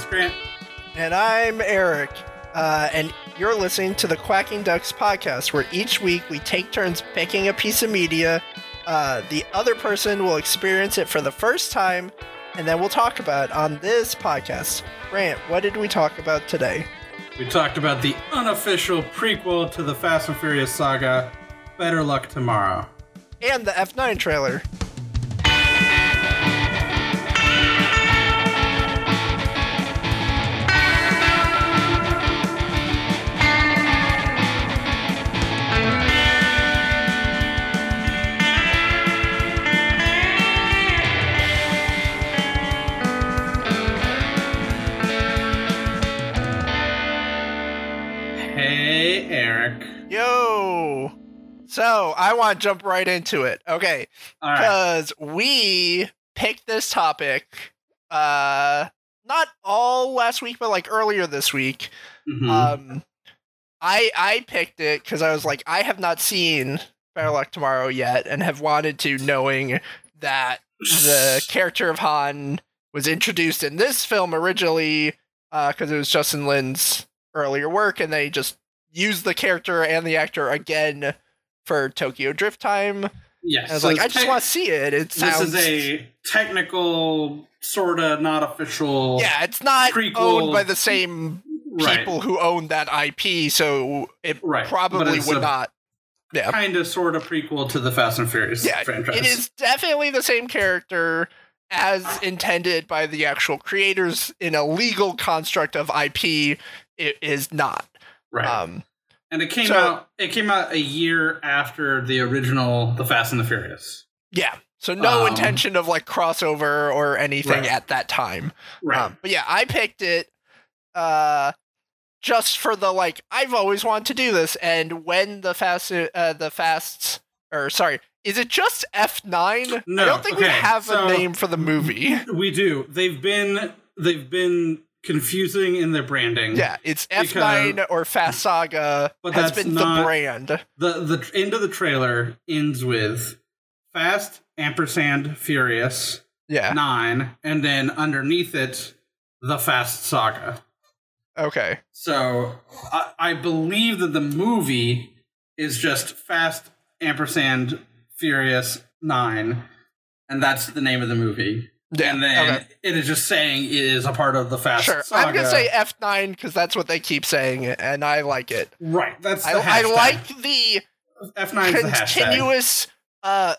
It's Grant. And I'm Eric. Uh, and you're listening to the Quacking Ducks podcast, where each week we take turns picking a piece of media. Uh, the other person will experience it for the first time, and then we'll talk about it on this podcast. Grant, what did we talk about today? We talked about the unofficial prequel to the Fast and Furious saga, Better Luck Tomorrow. And the F9 trailer. Yo! So, I want to jump right into it. Okay. All right. because we picked this topic uh not all last week but like earlier this week Mhm. um i i picked it because i was like i have not seen better luck tomorrow yet and have wanted to knowing that the character of han was introduced in this film originally because it was justin lin's earlier work and they just used the character and the actor again for tokyo drift time yes. I was so like, I just want to see it. It This sounds. is a technical, sort of not official. yeah, it's not prequel- owned by the same right. people who own that IP, so it Right, probably would not. Yeah, Kind of, sort of prequel to the Fast and Furious yeah, franchise. it is definitely the same character as intended by the actual creators in a legal construct of IP. It is not. Right. Um, and it came so- out. It came out a year after the original, The Fast and the Furious. yeah, so no Um, intention of like crossover or anything Right. at that time. Right. Um, but yeah, I picked it uh just for the like I've always wanted to do this and when the fast uh, the fasts or sorry, is it just F9? No, I don't think we have so- a name for the movie. we do. They've been. They've been confusing in their branding. yeah, it's F9 or Fast Saga But has that's been the brand. The the end of the trailer ends with Fast ampersand Furious Yeah. nine, and then underneath it, the Fast Saga. Okay. So I, I believe that the movie is just Fast ampersand Furious nine, and that's the name of the movie. Yeah. and then okay. it is just saying it is a part of the Fast Sure. Saga. I'm going to say F9 cuz that's what they keep saying and I like it. right. That's I, the I like the F nine is the continuous uh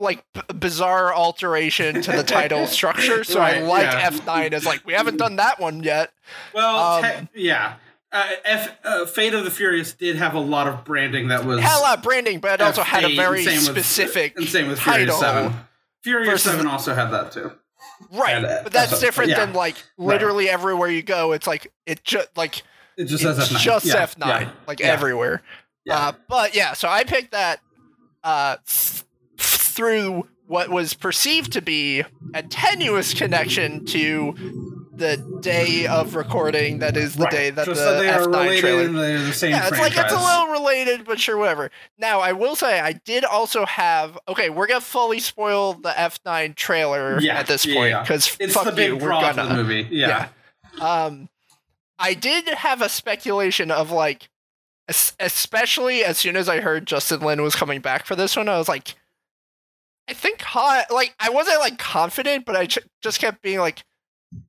like b- bizarre alteration to the title structure so i like yeah. f9 as like we haven't done that one yet Well, Um, te- yeah. Uh, F, uh, Fate of the Furious did have a lot of branding that was had a lot of branding but it also had a F8, very same with- specific and same with title. Furious Seven. Furious Seven also had that too. Right and, uh, but that's that's- different yeah. than like literally everywhere you go it's like it just like It just it's says F nine. just yeah, f9 yeah, like everywhere Yeah. uh but yeah so i picked that uh th- through what was perceived to be a tenuous connection to the day of recording that is the Right. day that just the they F9 related trailer. they're the same Yeah, it's franchise. like it's a little related, but sure, whatever. Now, I will say I did also have. Okay, we're gonna fully spoil the F9 trailer Yeah, at this yeah, point because It's fuck the big you, we're gonna. the movie. Yeah. Um, I did have a speculation of like, especially as soon as I heard Justin Lin was coming back for this one, I was like, I think Han. Like, I wasn't like confident, but I ch- just kept being like,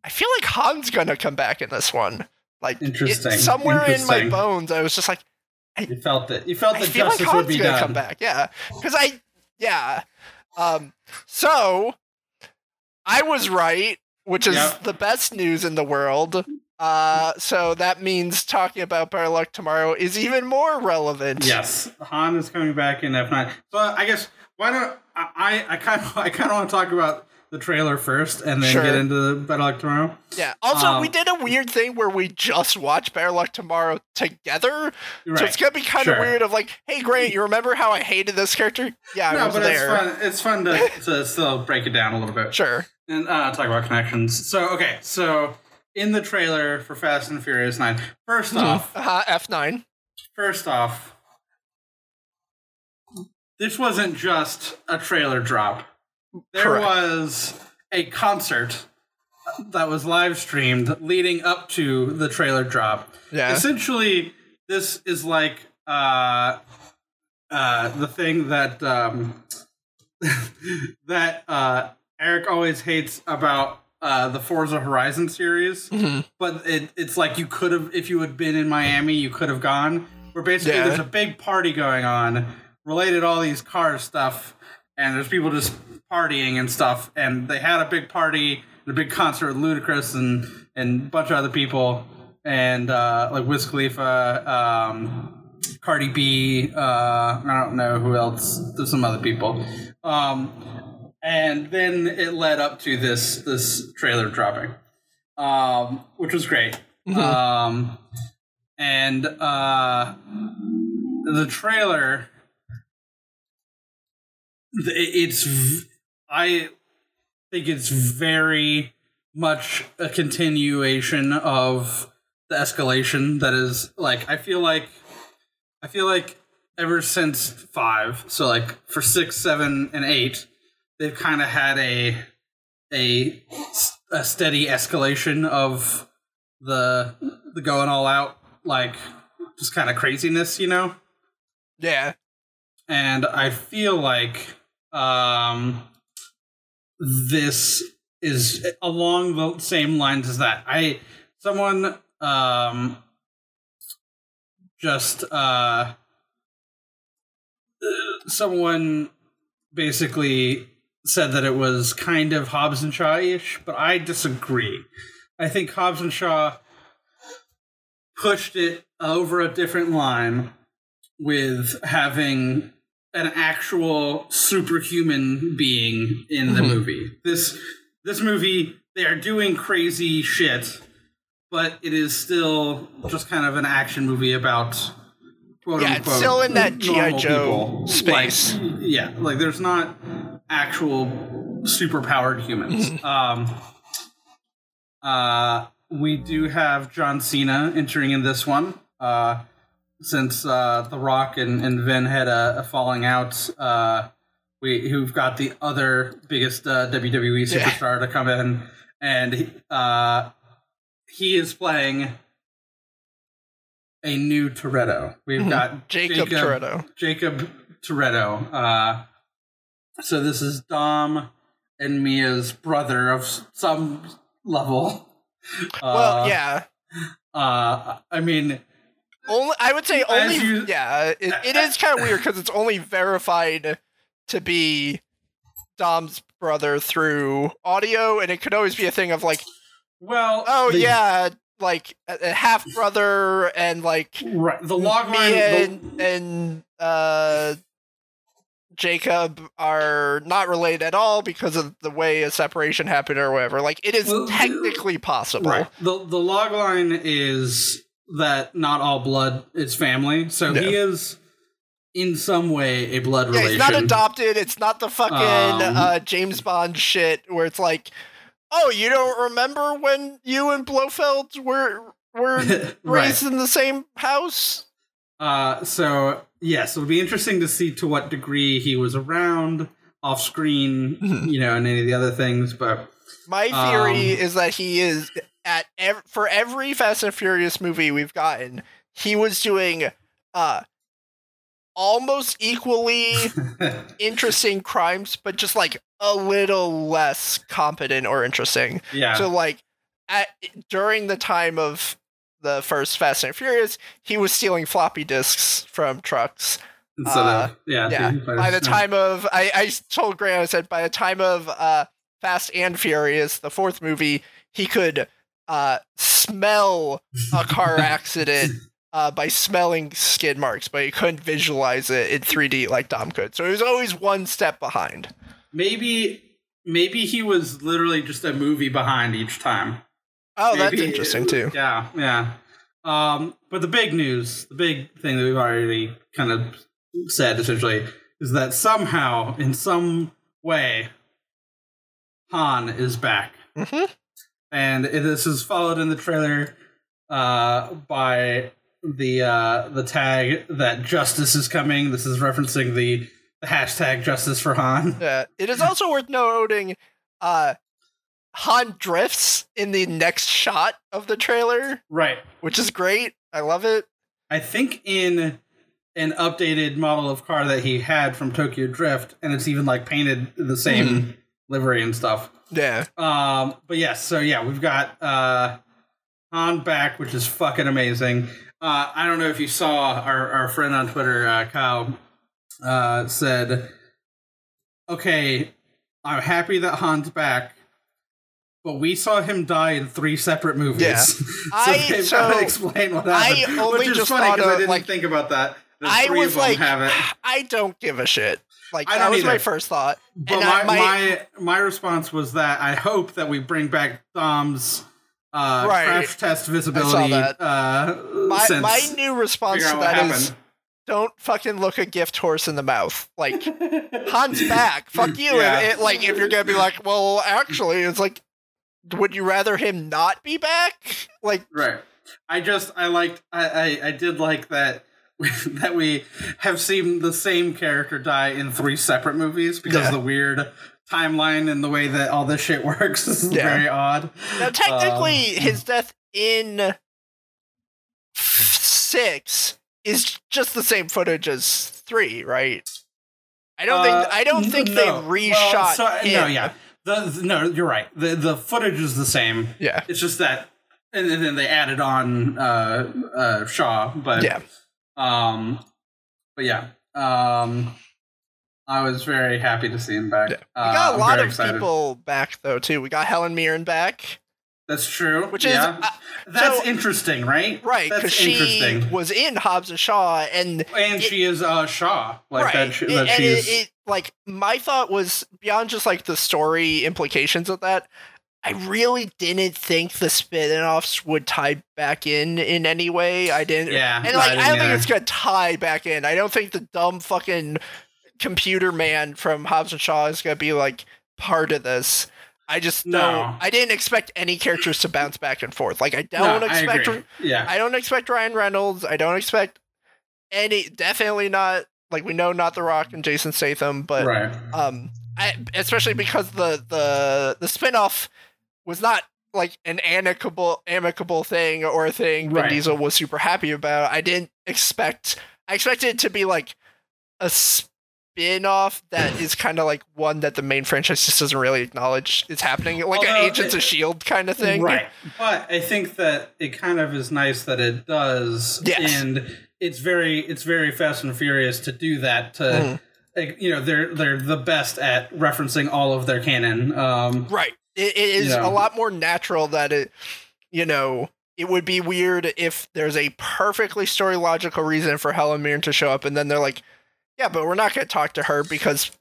I feel like Han's gonna come back in this one. Like, it- Interesting, somewhere in my bones, I was just like, You felt that. You felt I that feel like justice would Han's be gonna done. come back. Yeah, because I, yeah. Um, so I was right, which is Yep. the best news in the world. Uh, so that means talking about Better Luck Tomorrow is even more relevant. Yes, Han is coming back in F nine. So I guess why don't I? I kind of I kind of want to talk about the trailer first, and then Sure. get into Better Luck Tomorrow. Yeah. Also, Um, we did a weird thing where we just watched Better Luck Tomorrow together. Right. So it's gonna be kind Sure. of weird. Of like, hey, Grant, you remember how I hated this character? Yeah, I no, but there. it's fun. It's fun to, to still break it down a little bit Sure. and uh, talk about connections. So okay, so in the trailer for Fast and Furious Nine, first off, Uh-huh, F9. first off, this wasn't just a trailer drop. There Correct. was a concert that was live streamed leading up to the trailer drop. Yeah. Essentially, this is like uh, uh, the thing that um, that uh, Eric always hates about uh, the Forza Horizon series, Mhm. but it, it's like you could have, if you had been in Miami, you could have gone. Where basically Yeah. there's a big party going on related to all these car stuff, and there's people just partying and stuff, and they had a big party, and a big concert with Ludacris and and a bunch of other people, and uh, like Wiz Khalifa, um, Cardi B, uh, I don't know who else. There's some other people. Um, and then it led up to this this trailer dropping, um, which was great. Mhm. Um, and uh, the trailer, it's I think it's very much a continuation of the escalation that is like I feel like I feel like ever since five, so like for six, seven, and eight, they've kind of had a a a steady escalation of the the going all out like just kind of craziness, you know. Yeah. And I feel like um this is along the same lines as that. I someone um just uh someone basically said that it was kind of Hobbs and Shaw ish, but I disagree. I think Hobbs and Shaw pushed it over a different line with having an actual superhuman being in the Mhm. movie. This this movie they are doing crazy shit, but it is still just kind of an action movie about quote Yeah, it's unquote still in that G.I. Joe people. space. Like, yeah, like there's not actual superpowered humans. Mm-hmm. um uh we do have John Cena entering in this one. Uh since uh, The Rock and, and Vin had a, a falling out, uh, we who've got the other biggest uh, WWE Yeah. superstar to come in, and uh, he is playing a new Toretto. We've Mhm. got Jacob Toretto. Jacob Toretto. Uh, so this is Dom and Mia's brother of some level. Well, Uh, yeah. Uh, I mean, Only I would say only you- yeah. It, it is kind of weird because it's only verified to be Dom's brother through audio, and it could always be a thing of like, well, oh the- yeah, like a, half brother and like right. The log line. and, and uh Jacob are not related at all because of the way a separation happened or whatever. Like it is Well, technically possible. Right. The the log line is that not all blood is family. So he is in some way a blood Yeah, relation. it's not adopted. It's not the fucking Um, uh, James Bond shit where it's like, oh, you don't remember when you and Blofeld were were right. raised in the same house? Uh, so yes, it'll be interesting to see to what degree he was around off screen, Mhm. you know, and any of the other things. But My theory Um, is that he is at ev- for every Fast and Furious movie we've gotten, he was doing uh almost equally interesting crimes, but just like a little less competent or interesting. yeah, So like at during the time of the first Fast and Furious, he was stealing floppy disks from trucks. instead uh, yeah, yeah. By the time of I, I told Grant, I said by the time of uh Fast and Furious, the fourth movie, he could uh smell a car accident uh by smelling skid marks, but he couldn't visualize it in 3D like Dom could. So he was always one step behind. maybe maybe he was literally just a movie behind each time. Oh, that's Maybe- interesting too. Yeah, yeah. Um, but the big news, the big thing that we've already kind of said essentially is that somehow, in some way, Han is back. Mhm. And it- this is followed in the trailer uh, by the uh, the tag that justice is coming. This is referencing the, the hashtag justice for Han. Yeah. It is also worth noting uh Han drifts in the next shot of the trailer, Right. which is great. I love it. I think in an updated model of car that he had from Tokyo Drift, and it's even like painted the same Mm-hmm. livery and stuff. Yeah. Um, but yes, so yeah, we've got uh Han back, which is fucking amazing. Uh, I don't know if you saw our, our friend on Twitter, uh, Kyle, uh, said, "Okay, I'm happy that Han's back, but we saw him die in three separate movies. Yeah. so I- they've so explain what I happened. only which is just funny because I didn't like- think about that. The I three was of them like, have it. I don't give a shit. Like I that was my first thought. But my, my- my response was that I hope that we bring back Dom's uh, Right. crash test visibility. Uh, My sense. my new response to that is don't fucking look a gift horse in the mouth. Like Han's back. Fuck you. Yeah. It- like if you're gonna be like, well, actually, it's like, would you rather him not be back? Like, Right. I just I liked I I, I did like that that we have seen the same character die in three separate movies because Yeah. the weird timeline and the way that all this shit works is Yeah. very odd. now technically, Um, his death in six is just the same footage as three, right? I don't Uh, think I don't think no. they Well, reshot so- him. No, yeah. The, the- no, you're right. The the footage is the same. Yeah. It's just that, and, then- then they added on uh, uh, Shaw, but Yeah. Um, but yeah, um, I was very happy to see him back. Yeah. We Uh, got a I'm lot of excited. people back though too. We got Helen Mirren back, That's true. which is yeah. uh, that's so- interesting, right? right because she was in Hobbs and Shaw, and and it- she is uh, Shaw, like right, that. She, and that and she it, is. it like my thought was beyond just like the story implications of that. I really didn't think the spin-offs would tie back in in any way. I didn't. yeah, And like, I, didn't don't think it's gonna tie back in. I don't think the dumb fucking computer man from Hobbs and Shaw is gonna be like part of this. I just No. know I didn't expect any characters to bounce back and forth. Like I don't I expect agree. Yeah, I don't expect Ryan Reynolds. I don't expect any definitely not like we know not The Rock and Jason Statham, but right. um I, especially because the the the spin-off was not like an amicable amicable thing or a thing Vin Diesel was super happy about. I didn't expect I expected it to be like a spin-off that is kind of like one that the main franchise just doesn't really acknowledge is happening, like an Although Agents it- of Shield kind of thing. Right. But I think that it kind of is nice that it does. Yes. And it's very it's very fast and furious to do that to like, you know, they're they're the best at referencing all of their canon. Um Right. It, it is Yeah. a lot more natural that it, you know, it would be weird if there's a perfectly story logical reason for Helen Mirren to show up and then they're like, yeah, but we're not going to talk to her because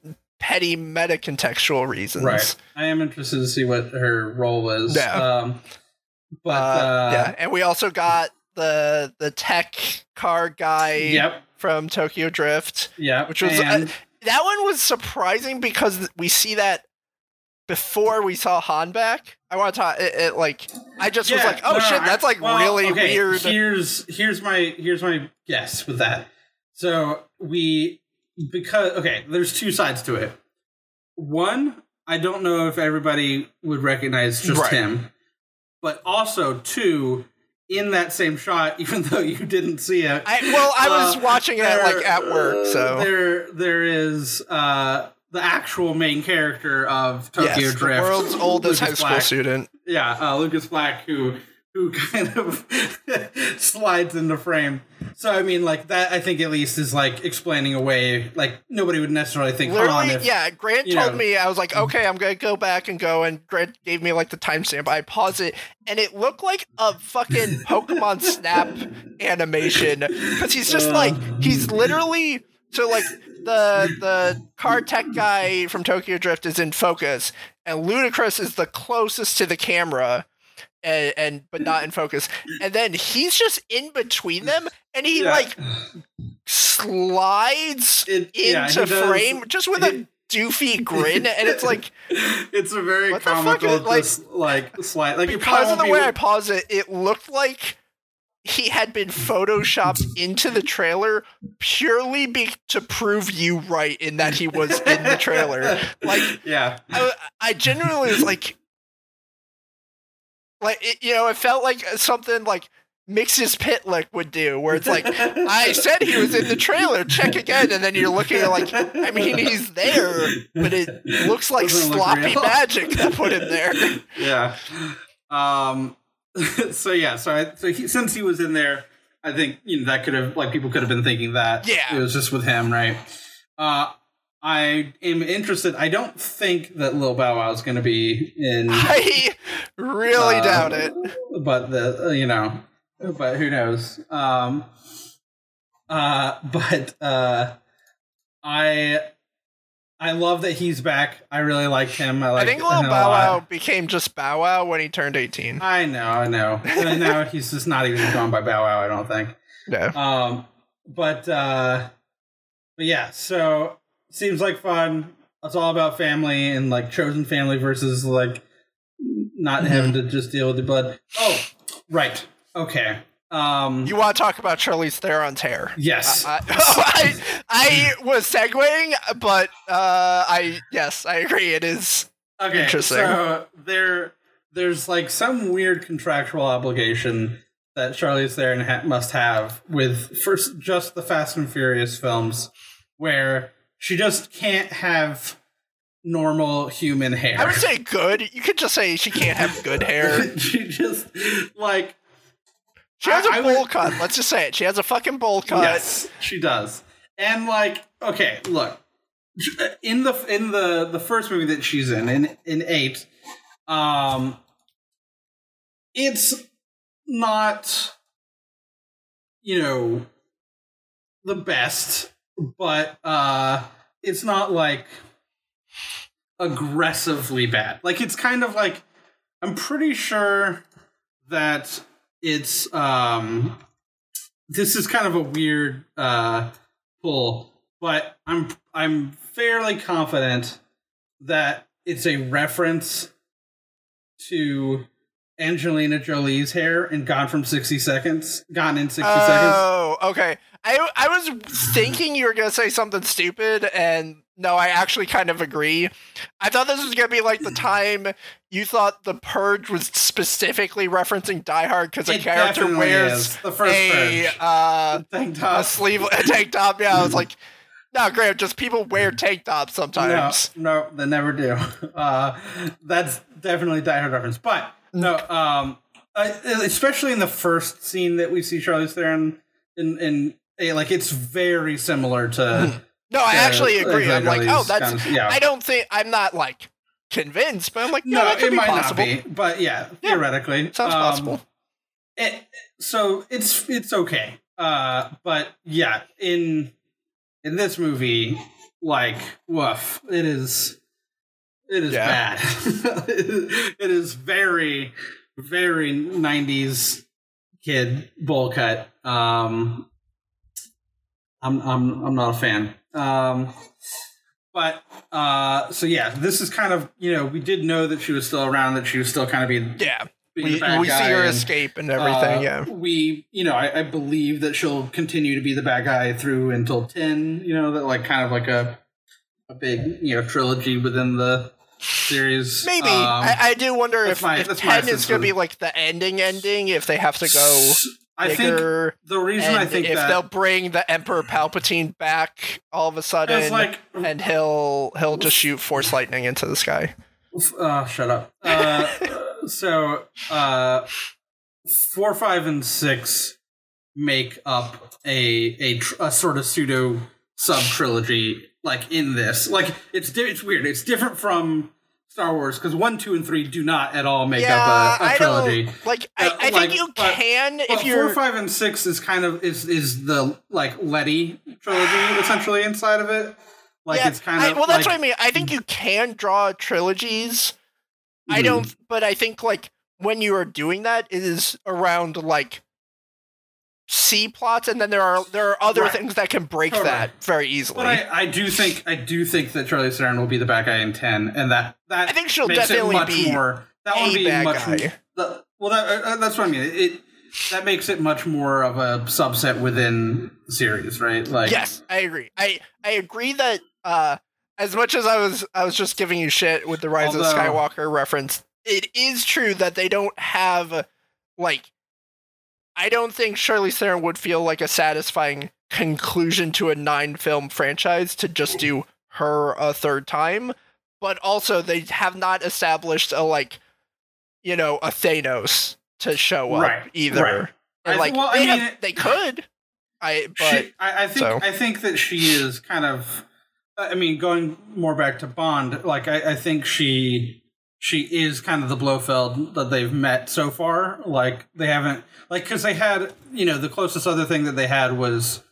petty meta contextual reasons. right. I am interested to see what her role is. Yeah. Um but Uh, uh, yeah. And we also got the the tech car guy Yep. from Tokyo Drift. Yeah. Which was, uh, That one was surprising because we see that before we saw Han back. I want to talk it, it like I just was like, oh no, shit, I- that's like well, really okay, weird. Here's here's my here's my guess with that. So we because okay, there's two sides to it. One, I don't know if everybody would recognize just Right. him, but also two, in that same shot, even though you didn't see it. I, well, I was uh, watching it there- like at work, so there there is uh the actual main character of Tokyo yes, Drift, the world's oldest Lucas high school Black. student. Yeah, uh, Lucas Black, who who kind of slides into the frame. So I mean, like that. I think at least is like explaining away. Like nobody would necessarily think. Literally, If, yeah. Grant told know. me I was like, okay, I'm gonna go back and go, and Grant gave me like the timestamp. I paused it, and it looked like a fucking Pokemon Snap animation because he's just Uh. like he's literally so like the the car tech guy from Tokyo Drift is in focus, and Ludacris is the closest to the camera. And, and but not in focus, and then he's just in between them, and he Yeah. like slides It- yeah, into does- frame just with a he- doofy grin, and it's like it's a very What the fuck comical, is- like- just like slide. Like because of the way I paused it, it looked like he had been photoshopped into the trailer purely be- to prove you right in that he was in the trailer. Like yeah, I, I genuinely was like, like it, you know, it felt like something like Mxyzptlk would do, where it's like, I said he was in the trailer, check again, and then you're looking at like, I mean, he's there, but it looks like Doesn't sloppy real. magic that put him there. yeah. Um. so yeah. So I, so he, since he was in there, I think you know that could have like people could have been thinking that Yeah. it was just with him, right? Uh, I am interested. I don't think that Lil Bow Wow is going to be in. I really uh, doubt it. But the uh, you know, but who knows? Um. Uh. But uh, I. I love that he's back. I really liked him. I, I think Lil him Bow. Wow became just Bow Wow when he turned 18. I know, I know. And now he's just not even going by Bow Wow. I don't think. No. Um, but uh, but yeah. So seems like fun. It's all about family and like chosen family versus like not Mhm. having to just deal with the blood. Oh, right. Okay. Um. You want to talk about Charlize Theron's hair? yes. I, I, I was segueing, but uh, I yes, I agree. It is Okay, Interesting. So there, there's like some weird contractual obligation that Charlize Theron ha- must have with first just the Fast and Furious films, where she just can't have normal human hair. I would say good. You could just say she can't have good hair. she just like She has a I would- bowl cut. Let's just say it. She has a fucking bowl cut. yes, she does. And like, okay, look, in the in the the first movie that she's in in in eight, um, it's not, you know, the best, but uh, it's not like aggressively bad. Like it's kind of like I'm pretty sure that it's um this is kind of a weird uh pull, but I'm I'm fairly confident that it's a reference to Angelina Jolie's hair in Gone from 60 Seconds. Gone in 60 Seconds. Oh, okay. I I was thinking you were gonna say something stupid, and no, I actually kind of agree. I thought this was gonna be like the time you thought the Purge was specifically referencing Die Hard because a character wears the first a uh, Tank a top. sleeve a tank top. Yeah, I was like, no, Graham, just people wear tank tops sometimes. No, no, they never do. Uh, that's definitely Die Hard reference. But no, um, especially in the first scene that we see Charlize Theron in, in eh, like it's very similar to. No, I actually agree. I'm like, oh, that's. Kind of- yeah. I don't think I'm not like convinced, but I'm like, no, could it be might possible. not be, but yeah, Yeah, theoretically, Sounds Um, possible. It, so it's it's okay. Uh, but yeah, in in this movie, like woof, it is it is Yeah. bad. it is very very '90s kid bowl cut. Um, I'm I'm I'm not a fan. Um, but uh, so yeah, this is kind of you know we did know that she was still around, that she was still kind of being Yeah, being we, we see her and- escape and everything. uh, yeah, we you know I, I believe that she'll continue to be the bad guy through until 10 you know that like kind of like a a big you know trilogy within the series maybe. Um, I, I do wonder if, my- if ten is going to be like the ending ending. If they have to go i think the reason and i think if that they'll bring the Emperor Palpatine back all of a sudden, like and he'll he'll just shoot Force lightning into the sky. uh, shut up. Uh, so uh four five and six make up a a, tr- a sort of pseudo sub trilogy like in this. Like it's di- it's weird. It's different from Star Wars because one two and three do not at all make yeah, up a, a I trilogy don't like. I, I like, think you but- can but if four you're. five and six is kind of is is the like Letty trilogy essentially inside of it like yeah, it's kind I- of well, that's like, what I mean. I think you can draw trilogies. I Mhm. don't, but I think like when you are doing that it is around like C plots, and then there are there are other Right. things that can break Totally. that very easily. But I, I do think I do think that Charlize Theron will be the bad guy in ten, and that that I think she'll makes definitely much be more. That will be bad much. guy. The, well, that, uh, that's what I mean. It that makes it much more of a subset within the series, right? Like yes, I agree. I I agree that uh, as much as I was I was just giving you shit with the Rise of Although- Skywalker reference, it is true that they don't have like I don't think Charlize Theron would feel like a satisfying conclusion to a nine film franchise to just do her a third time, but also they have not established a like you know a Thanos to show up Right, either. right. And I- like well, I they, mean, have- they could, I but she, I, I think so. I think that she is kind of. I mean, going more back to Bond, like I, I think she she is kind of the Blofeld that they've met so far. Like they haven't like because they had you know the closest other thing that they had was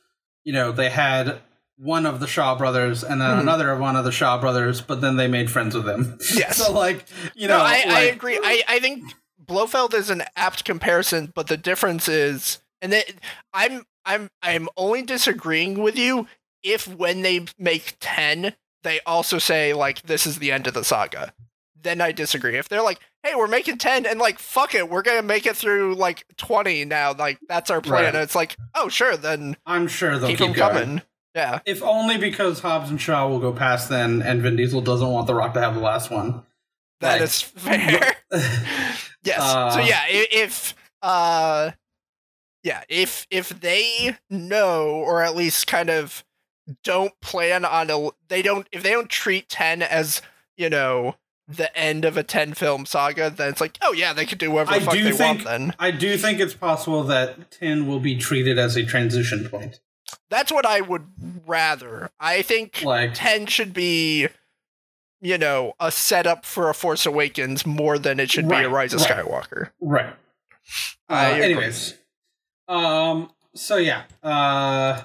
you know they had one of the Shaw brothers and then Mhm. another of one of the Shaw brothers, but then they made friends with him. Yes. so like you know, no, I, I agree. I, I think Blofeld is an apt comparison, but the difference is, and that I'm I'm I'm only disagreeing with you if when they make ten, they also say like this is the end of the saga. Then I disagree. If they're like, hey, we're making ten, and like fuck it, we're gonna make it through like twenty now, like that's our plan. Right. And it's like, oh sure, then I'm sure they'll keep, keep, them going. coming. Yeah. If only because Hobbs and Shaw will go past then, and Vin Diesel doesn't want The Rock to have the last one. That Like- is fair. yes. so Uh, yeah, i- if uh yeah, if if they know or at least kind of don't plan on a they don't if they don't treat 10 as, you know, the end of a 10 film saga, then it's like, oh yeah, they could do whatever the I fuck do they think- want then. I do think it's possible that 10 will be treated as a transition point. That's what I would rather. I think Like, 10 should be you know, a setup for a Force Awakens more than it should be a Rise of right. Skywalker. right. Uh, anyways. Um, so yeah. Uh,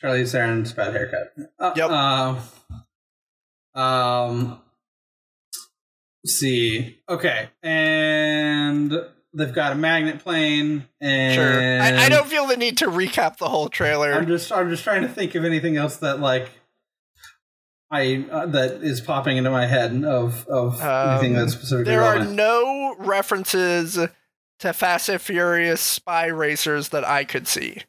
Charlize Theron's bad haircut. Uh, Yep. Um, um, see. Okay. And they've got a magnet plane. And Sure. I, I don't feel the need to recap the whole trailer. I'm just I'm just trying to think of anything else that like I uh, that is popping into my head of of anything Um, that's specifically there are relevant. no references to Fast and Furious spy racers that I could see.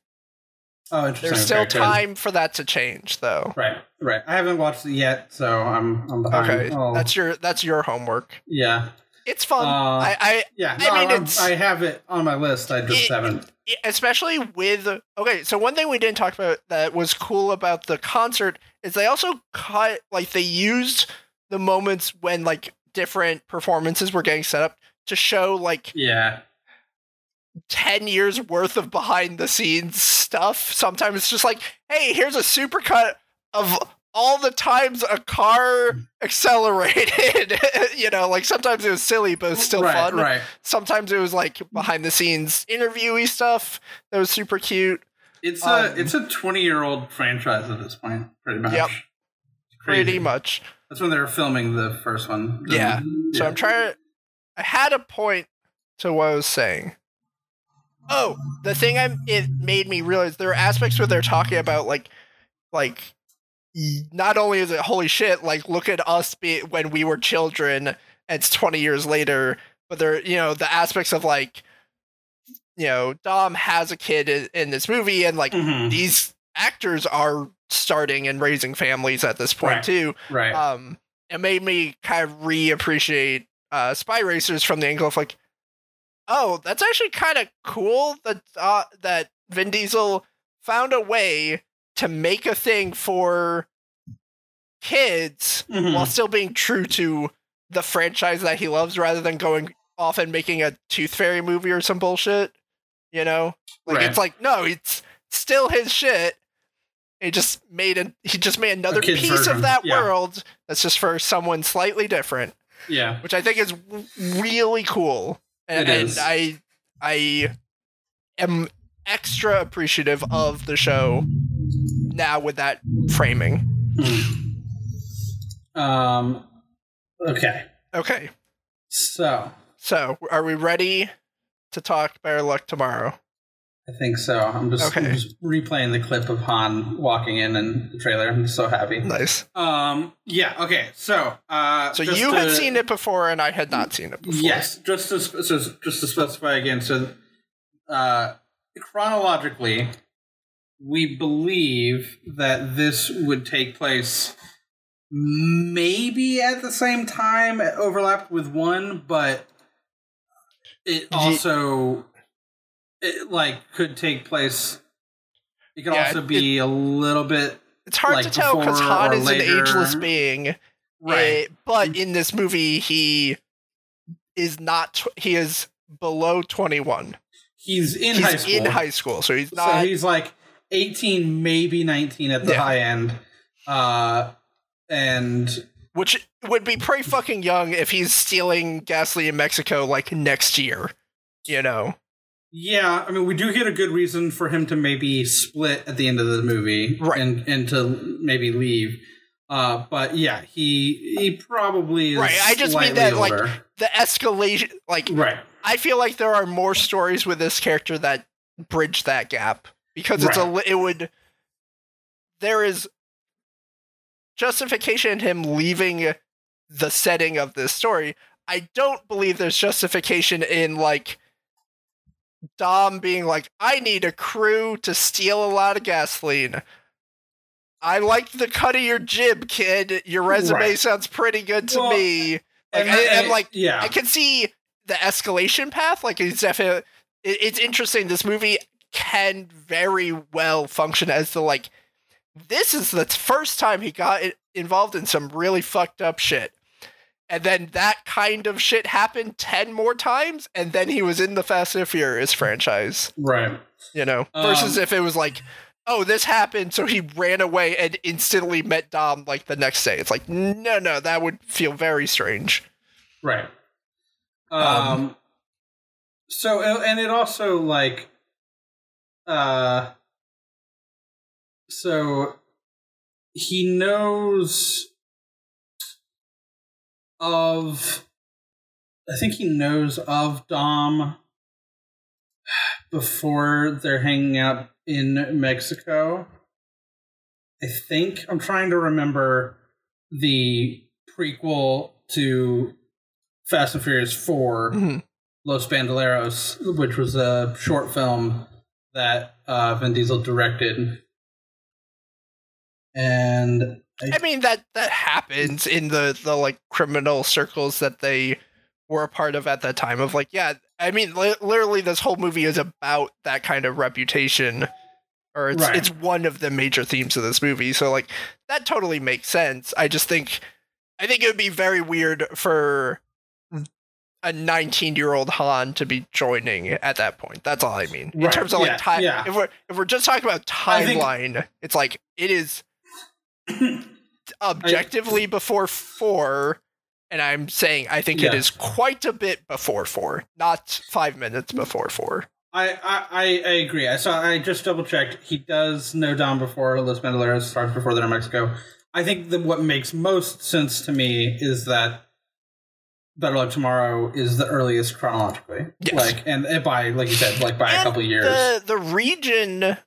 Oh, interesting. There's still Okay, time for that to change, though. Right, right. I haven't watched it yet, so I'm I'm behind. Okay, Oh, that's your that's your homework. yeah, It's fun. Uh, I, I yeah. I No, mean, I'm- it's- I have it on my list. I just It- haven't. especially with okay so one thing we didn't talk about that was cool about the concert is they also cut like they used the moments when like different performances were getting set up to show like Yeah, 10 years worth of behind the scenes stuff sometimes it's just like hey here's a supercut of all the times a car accelerated you know like sometimes it was silly but still right, fun Right. sometimes it was like behind the scenes interviewee stuff that was super cute It's Um, a it's a 20 year old franchise at this point, pretty much. Yep. Pretty much That's when they were filming the first one. Yeah. so i'm trying to i had a point to what i was saying oh the thing I'm it made me realize there are aspects where they're talking about like like not only is it holy shit like look at us be when we were children and it's 20 years later but there you know the aspects of like you know dom has a kid in, in this movie and like Mhm. these actors are starting and raising families at this point Right. too Right. um it made me kind of reappreciate uh spy racers from the angle of like oh that's actually kind of cool that uh, that vin diesel found a way to make a thing for kids Mhm. while still being true to the franchise that he loves rather than going off and making a tooth fairy movie or some bullshit you know like Right. it's like no it's still his shit he just made a he just made another piece version, of that yeah. world that's just for someone slightly different yeah. which i think is w- really cool and, It and is. i i am extra appreciative of the show now with that framing Um. Okay. okay So so are we ready to talk better luck tomorrow I think so. I'm just, I'm just replaying the clip of Han walking in and the trailer. I'm so happy. nice Um. Yeah. Okay. So. Uh. so just you had seen it before and i had not seen it before Yes. Just to so just to specify again. So, uh, chronologically, we believe that this would take place maybe at the same time overlapped with one, but it Ye- also it like could take place. It could Yeah, also it- be a little bit It's hard Like to tell because Han is later. an ageless being. right. eh, but in this movie, he is not. Tw- he is below twenty one. he's in he's high school. in high school, so he's not. so he's like eighteen, maybe nineteen at the Yeah. high end. Uh, and which would be pretty fucking young if he's stealing gasoline in Mexico like next year. You know. Yeah, I mean, we do get a good reason for him to maybe split at the end of the movie, Right. And and to maybe leave. Uh, but yeah, he he probably is Right, I just mean that, like. The escalation, like right, I feel like there are more stories with this character that bridge that gap because it's a Right. li- it would there is justification in him leaving the setting of this story. I don't believe there's justification in like Dom being like, I need a crew to steal a lot of gasoline. I like the cut of your jib, kid. Your resume Right. sounds pretty good to Well, me. Like, and, I, and- am like, yeah, I can see the escalation path. Like it's definitely, it, it's interesting. This movie can very well function as the like. This is the first time he got involved in some really fucked up shit, and then that kind of shit happened ten more times, and then he was in the Fast and Furious franchise. right. You know, versus Um, if it was like. Oh, this happened, so he ran away and instantly met Dom like the next day. It's like, no, no, that would feel very strange. Right. Um, Um, so and it also like uh so he knows of I think he knows of Dom before they're hanging out in Mexico. I think I'm trying to remember the prequel to Fast and Furious 4, Mhm. Los Bandoleros, which was a short film that uh, Vin Diesel directed. And I, I mean that that happens in the the like criminal circles that they were a part of at that time. Of like, yeah, I mean, li- literally, this whole movie is about that kind of reputation, or it's Right. it's one of the major themes of this movie. So like, that totally makes sense. I just think, I think it would be very weird for mm. a 19 year old Han to be joining at that point. That's all I mean. In terms of like yeah, time, yeah. if we're if we're just talking about I think- timeline, it's like it is objectively before four, and I'm saying I think it Yeah. is quite a bit before four, not five minutes before four. I, I, I I agree. I saw. I just double checked. He does know Dom before Los Bandoleros starts before they're in Mexico. I think that what makes most sense to me is that Better Luck Tomorrow is the earliest chronologically. Yes. Like and, and by like you said, like by a And couple years. The the region.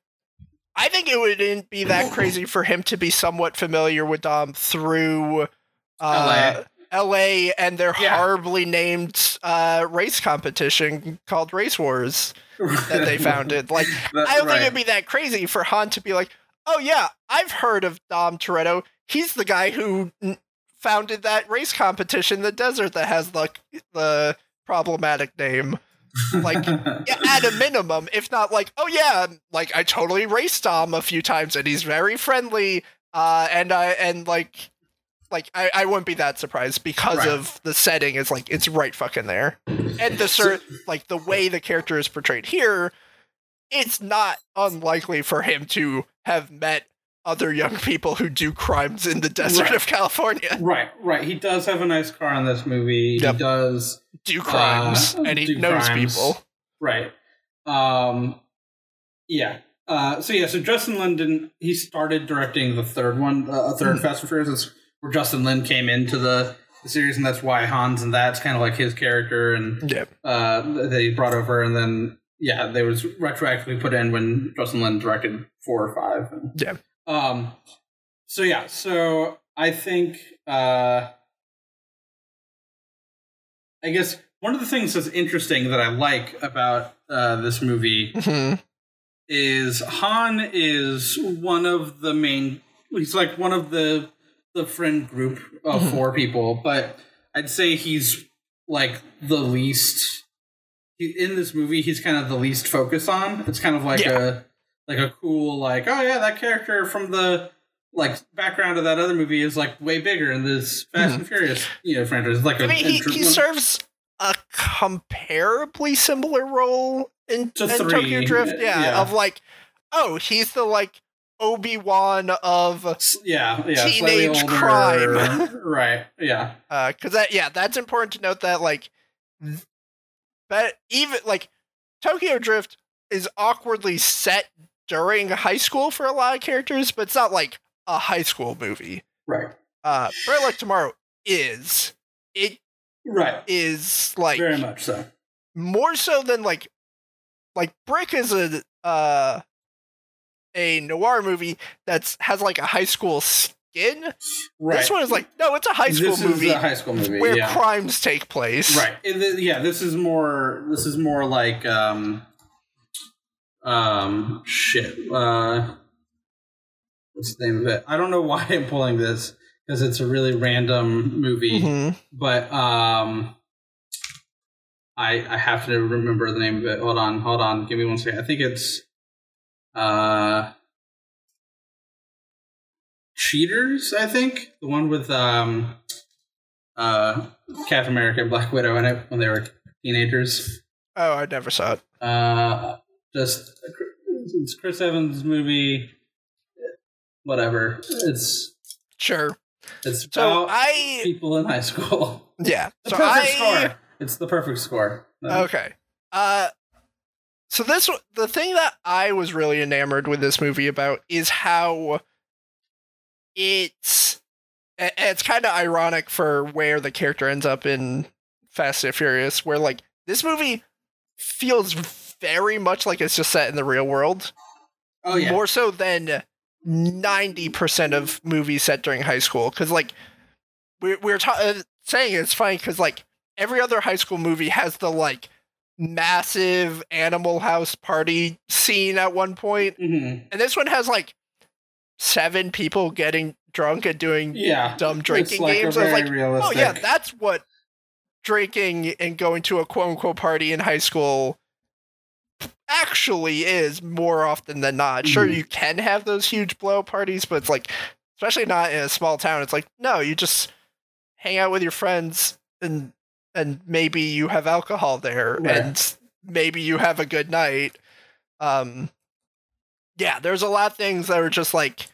I think it wouldn't be that crazy for him to be somewhat familiar with Dom through uh, LA and their Yeah. horribly named uh, race competition called Race Wars that they founded. Like, That- I don't right. think it'd be that crazy for Han to be like, "Oh yeah, I've heard of Dom Toretto. He's the guy who n- founded that race competition in the desert that has the the problematic name." Like, at a minimum, if not like, "Oh yeah, like I totally raced Dom a few times and he's very friendly." Uh, and I and like. Like I, I wouldn't be that surprised because Right. of the setting is like it's right fucking there, and the cer- like the way the character is portrayed here, it's not unlikely for him to have met other young people who do crimes in the desert Right. of California. right, right. He does have a nice car in this movie. Yep. He does Do crimes, Uh, and he knows crimes. people. Right. Um yeah. Uh so yeah, so Justin Lin didn't he started directing the third one, uh, a third Mhm. Fast and Furious That's where Justin Lin came into the, the series and that's why Hans and that's kind of like his character and Yeah, uh that he brought over and then yeah, they was retroactively put in when Justin Lin directed 4 or 5. And, Yeah. Um so yeah, so I think uh I guess one of the things that's interesting that I like about uh, this movie Mhm. is Han is one of the main. He's like one of the the friend group of Mhm. four people, but I'd say he's like the least in this movie. He's kind of the least focused on. It's kind of like a like a cool like oh yeah that character from the like background of that other movie is like way bigger in this Fast Mhm. and Furious you know franchise. It's like I a, mean, he, he serves a comparably similar role in, in Tokyo Drift. Yeah, yeah. of like, oh, he's the like Obi Wan of yeah yeah teenage crime. right yeah because that yeah that's important to note that like that even like tokyo drift is awkwardly set during high school for a lot of characters but it's not like a high school movie. Right. Uh Bright Like tomorrow is it right. is like very much so. more so than like like brick is a uh a noir movie that's has like a high school skin. Right. this one is like no it's a high school this movie is a high school movie where yeah. crimes take place. Right. Yeah this is more this is more like um um shit uh what's the name of it? I don't know why i'm pulling this because it's a really random movie Mhm. but um i i have to remember the name of it. Hold on hold on give me one second. I think it's uh cheaters i think? The one with um uh captain america and black widow in it when they were teenagers. Oh, I never saw it. uh just it's chris evans movie whatever it's Sure. it's So about I people in high school yeah. the So perfect I score it's the perfect score okay. Uh, so this the thing that I was really enamored with this movie about is how it's it's kind of ironic for where the character ends up in Fast and Furious, where like this movie feels very much like it's just set in the real world. oh yeah. More so than 90% of movies set during high school because like we're, we're ta- uh, saying it's funny because like every other high school movie has the like massive animal house party scene at one point. Hmm and this one has like seven people getting drunk and doing yeah. dumb drinking like games. I was like, realistic. oh yeah that's what drinking and going to a quote-unquote party in high school actually is more often than not sure Mhm. you can have those huge blow parties but it's like especially not in a small town it's like no you just hang out with your friends and and maybe you have alcohol there Right. and maybe you have a good night um yeah there's a lot of things that are just like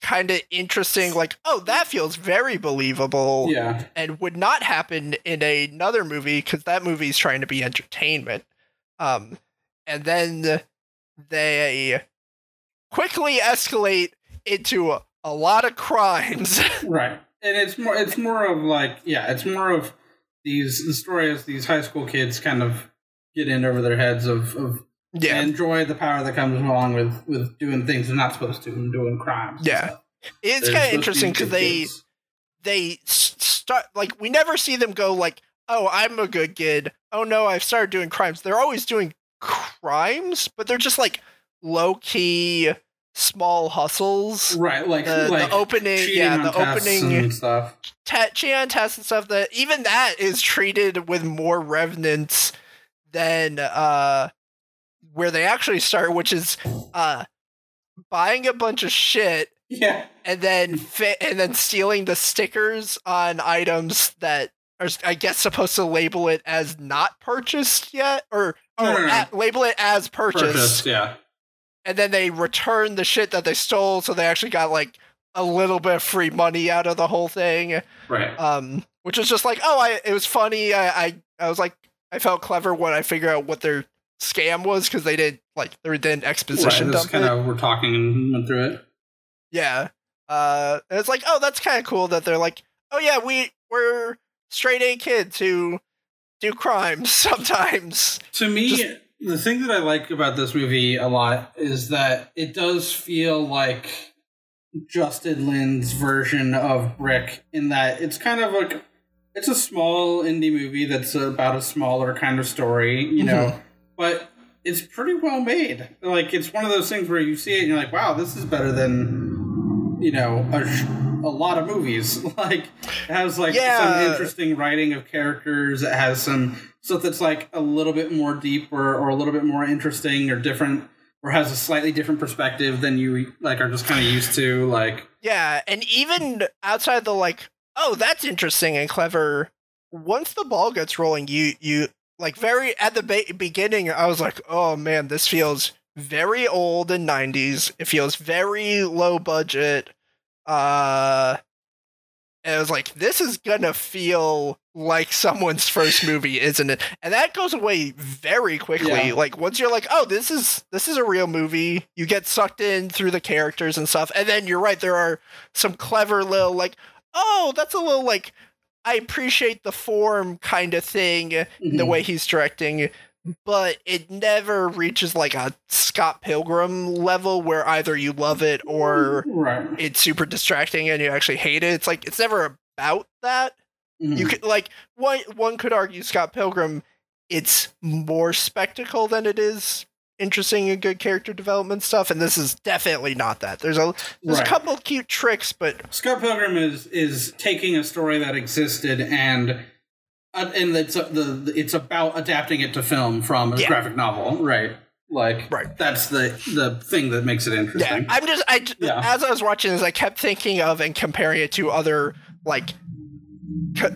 kind of interesting like oh that feels very believable yeah and would not happen in another movie because that movie's trying to be entertainment um and then they quickly escalate into a, lot of crimes right and it's more it's more of like yeah it's more of these the story is these high school kids kind of get in over their heads of, of yeah enjoy the power that comes along with with doing things they're not supposed to and doing crimes Yeah. it's kind of supposed to be interesting because they kids. they start like we never see them go like oh i'm a good kid. Oh no i've started doing crimes. They're always doing crimes but they're just like low-key small hustles. Right like the, like the opening yeah the opening stuff. Te- cheating on tests and stuff that even that is treated with more revenants than uh where they actually start which is uh buying a bunch of shit yeah. and then fit and then stealing the stickers on items that are I guess supposed to label it as not purchased yet or No, or no, no. at- label it as purchased, purchased yeah. And then they return the shit that they stole so they actually got like a little bit of free money out of the whole thing. Right. Um which was just like oh I it was funny. I I, I was like I felt clever when I figured out what their scam was because they did like they did right exposition dump kind of we're talking and went through it. Yeah. Uh, and it's like, oh, that's kind of cool that they're like, oh yeah, we we're straight A kids who do crimes sometimes. To me, Just- the thing that I like about this movie a lot is that it does feel like Justin Lin's version of Brick in that it's kind of like it's a small indie movie that's about a smaller kind of story, you know, mm-hmm. but it's pretty well made. Like it's one of those things where you see it and you're like, wow, this is better than you know a, a lot of movies. Like it has like Yeah. some interesting writing of characters. It has some stuff that's like a little bit more deep or, or a little bit more interesting or different or has a slightly different perspective than you like are just kind of used to. Like Yeah, and even outside the like, oh, that's interesting and clever. Once the ball gets rolling, you you like very at the beginning. I was like, oh man, this feels very old and '90s. It feels very low budget. Uh, and I was like, this is gonna feel like someone's first movie, isn't it? And that goes away very quickly. Yeah. Like once you're like, oh, this is this is a real movie. You get sucked in through the characters and stuff. And then you're right, there are some clever little like, oh, that's a little like I appreciate the form kind of thing in the way he's directing. But it never reaches like a Scott Pilgrim level where either you love it or right, it's super distracting and you actually hate it. It's like it's never about that. Mhm. You could like one one could argue Scott Pilgrim it's more spectacle than it is interesting and good character development stuff and this is definitely not that. There's a there's Right. a couple of cute tricks but Scott Pilgrim is is taking a story that existed and uh, and it's uh, the it's about adapting it to film from a Yeah. graphic novel, right? Like, Right. That's the the thing that makes it yeah, interesting. I'm just I Yeah. as I was watching this I kept thinking of and comparing it to other like co-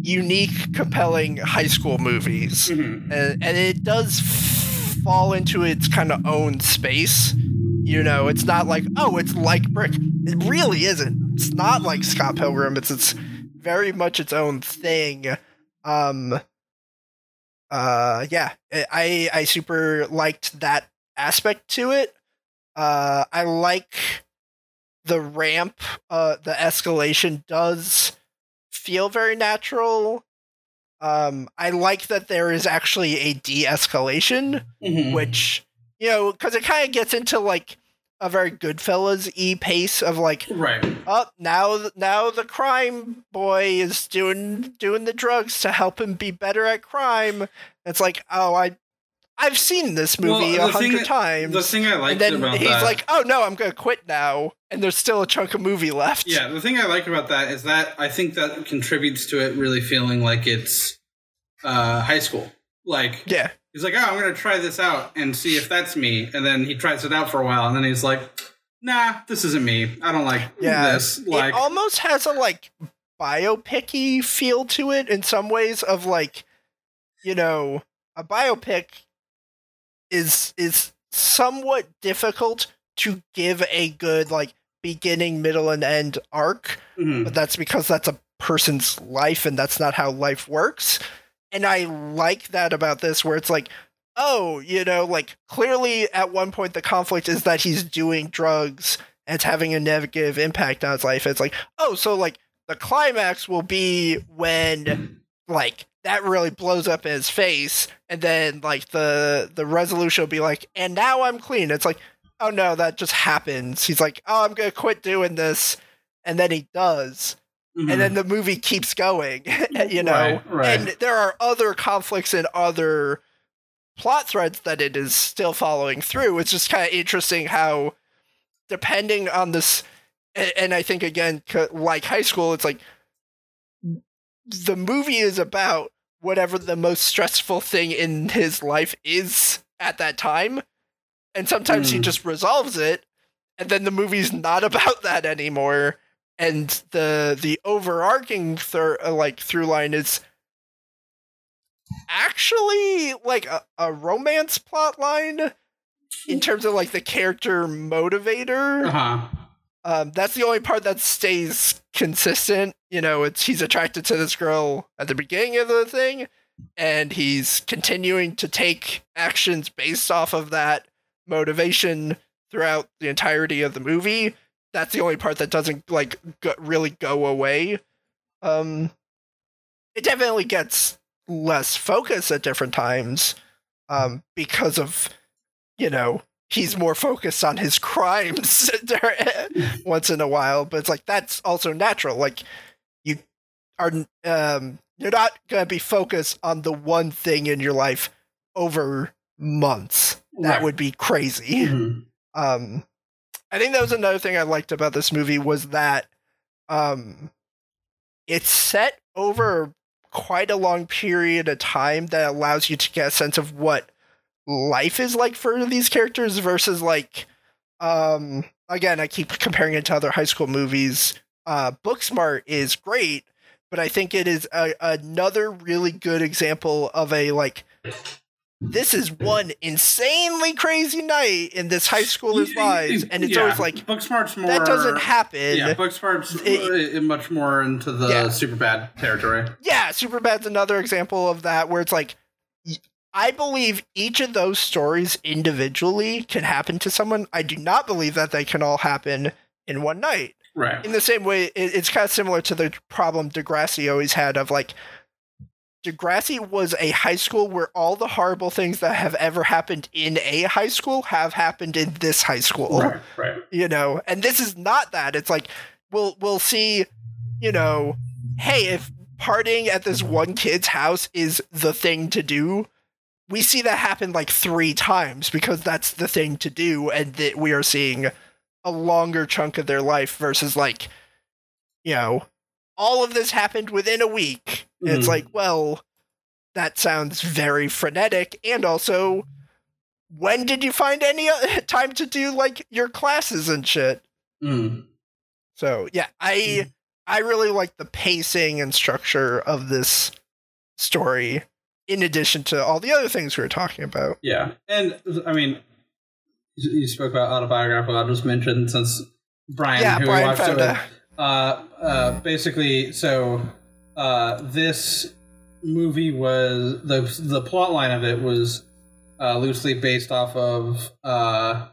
unique compelling high school movies. Mhm. and, and it does f- fall into its kind of own space. You know, it's not like oh, it's like Brick. It really isn't. It's not like Scott Pilgrim. It's it's very much its own thing. Um. Uh. Yeah. I I super liked that aspect to it. Uh. I like the ramp. Uh. The escalation does feel very natural. Um, I like that there is actually a de-escalation, Mhm. which you know, because it kind of gets into like a very Goodfellas e pace of like, right. oh, now now the crime boy is doing doing the drugs to help him be better at crime. It's like, oh, I I've seen this movie a hundred times. The thing I and liked then about he's that, like, "Oh no, I'm gonna quit now," and there's still a chunk of movie left. yeah, the thing I like about that is that I think that contributes to it really feeling like it's uh, high school. Like yeah, he's like, oh, I'm gonna try this out and see if that's me, and then he tries it out for a while, and then he's like, Nah, this isn't me. I don't like Yeah. this. Like, it almost has a like biopic-y feel to it in some ways of like you know a biopic is is somewhat difficult to give a good like beginning middle and end arc mhm. but that's because that's a person's life and that's not how life works and i like that about this where it's like oh you know like clearly at one point the conflict is that he's doing drugs and it's having a negative impact on his life. It's like oh so like the climax will be when like that really blows up in his face and then like the the resolution will be like and now i'm clean. It's like oh no that just happens. He's like oh i'm gonna quit doing this. And then he does Mhm. and then the movie keeps going you know Right, right. and there are other conflicts and other plot threads that it is still following through it's just kind of interesting how depending on this and i think again like high school it's like the movie is about whatever the most stressful thing in his life is at that time and sometimes he Hmm. just resolves it and then the movie's not about that anymore and the the overarching thir- uh, like through line is actually like a, a romance plot line in terms of like the character motivator uh-huh. um, that's the only part that stays consistent. You know, it's he's attracted to this girl at the beginning of the thing, and he's continuing to take actions based off of that motivation throughout the entirety of the movie. That's the only part that doesn't like go, really go away. Um, it definitely gets less focus at different times, um, because of you know he's more focused on his crimes once in a while but it's like that's also natural like you are um you're not going to be focused on the one thing in your life over months that Right. would be crazy Mhm. um i think that was another thing i liked about this movie was that um it's set over quite a long period of time that allows you to get a sense of what life is like for these characters versus like um again I keep comparing it to other high school movies. Uh Booksmart is great, but I think it is a, another really good example of a like this is one insanely crazy night in this high schooler's lives, and it's Yeah, always like Booksmart's more. that doesn't happen. Yeah, Booksmart's It- much more into the Yeah. Superbad territory. yeah, Superbad's another example of that where it's like I believe each of those stories individually can happen to someone. I do not believe that they can all happen in one night. Right. In the same way, it's kind of similar to the problem Degrassi always had of like Degrassi was a high school where all the horrible things that have ever happened in a high school have happened in this high school Right. Right. you know and this is not that it's like we'll we'll see you know hey if partying at this one kid's house is the thing to do we see that happen like three times because that's the thing to do and that we are seeing a longer chunk of their life versus like you know all of this happened within a week And it's Mhm. like well that sounds very frenetic and also when did you find any uh, time to do like your classes and shit Mm. so yeah i i really like the pacing and structure of this story in addition to all the other things we were talking about Yeah, and I mean, you spoke about autobiographical. I'll just mention since Brian, yeah who we brian watched it found with, a uh, uh, basically, so uh, this movie was the the plot line of it was uh, loosely based off of uh,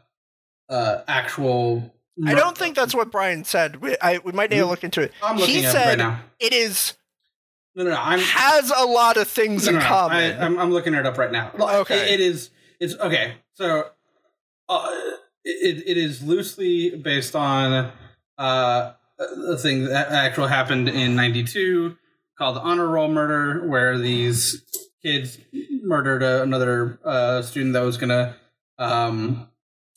uh, actual. i don't think that's what brian said we, I, we might need to look into it I'm looking he at it right said now. it is No, no, no. I'm has a lot of things no, no, in common I, I'm, I'm looking it up right now. Okay. It- it is. It's okay. So, uh, it it is loosely based on uh, a thing that actually happened in '92 called the honor roll murder, where these kids murdered a, another uh, student that was gonna um,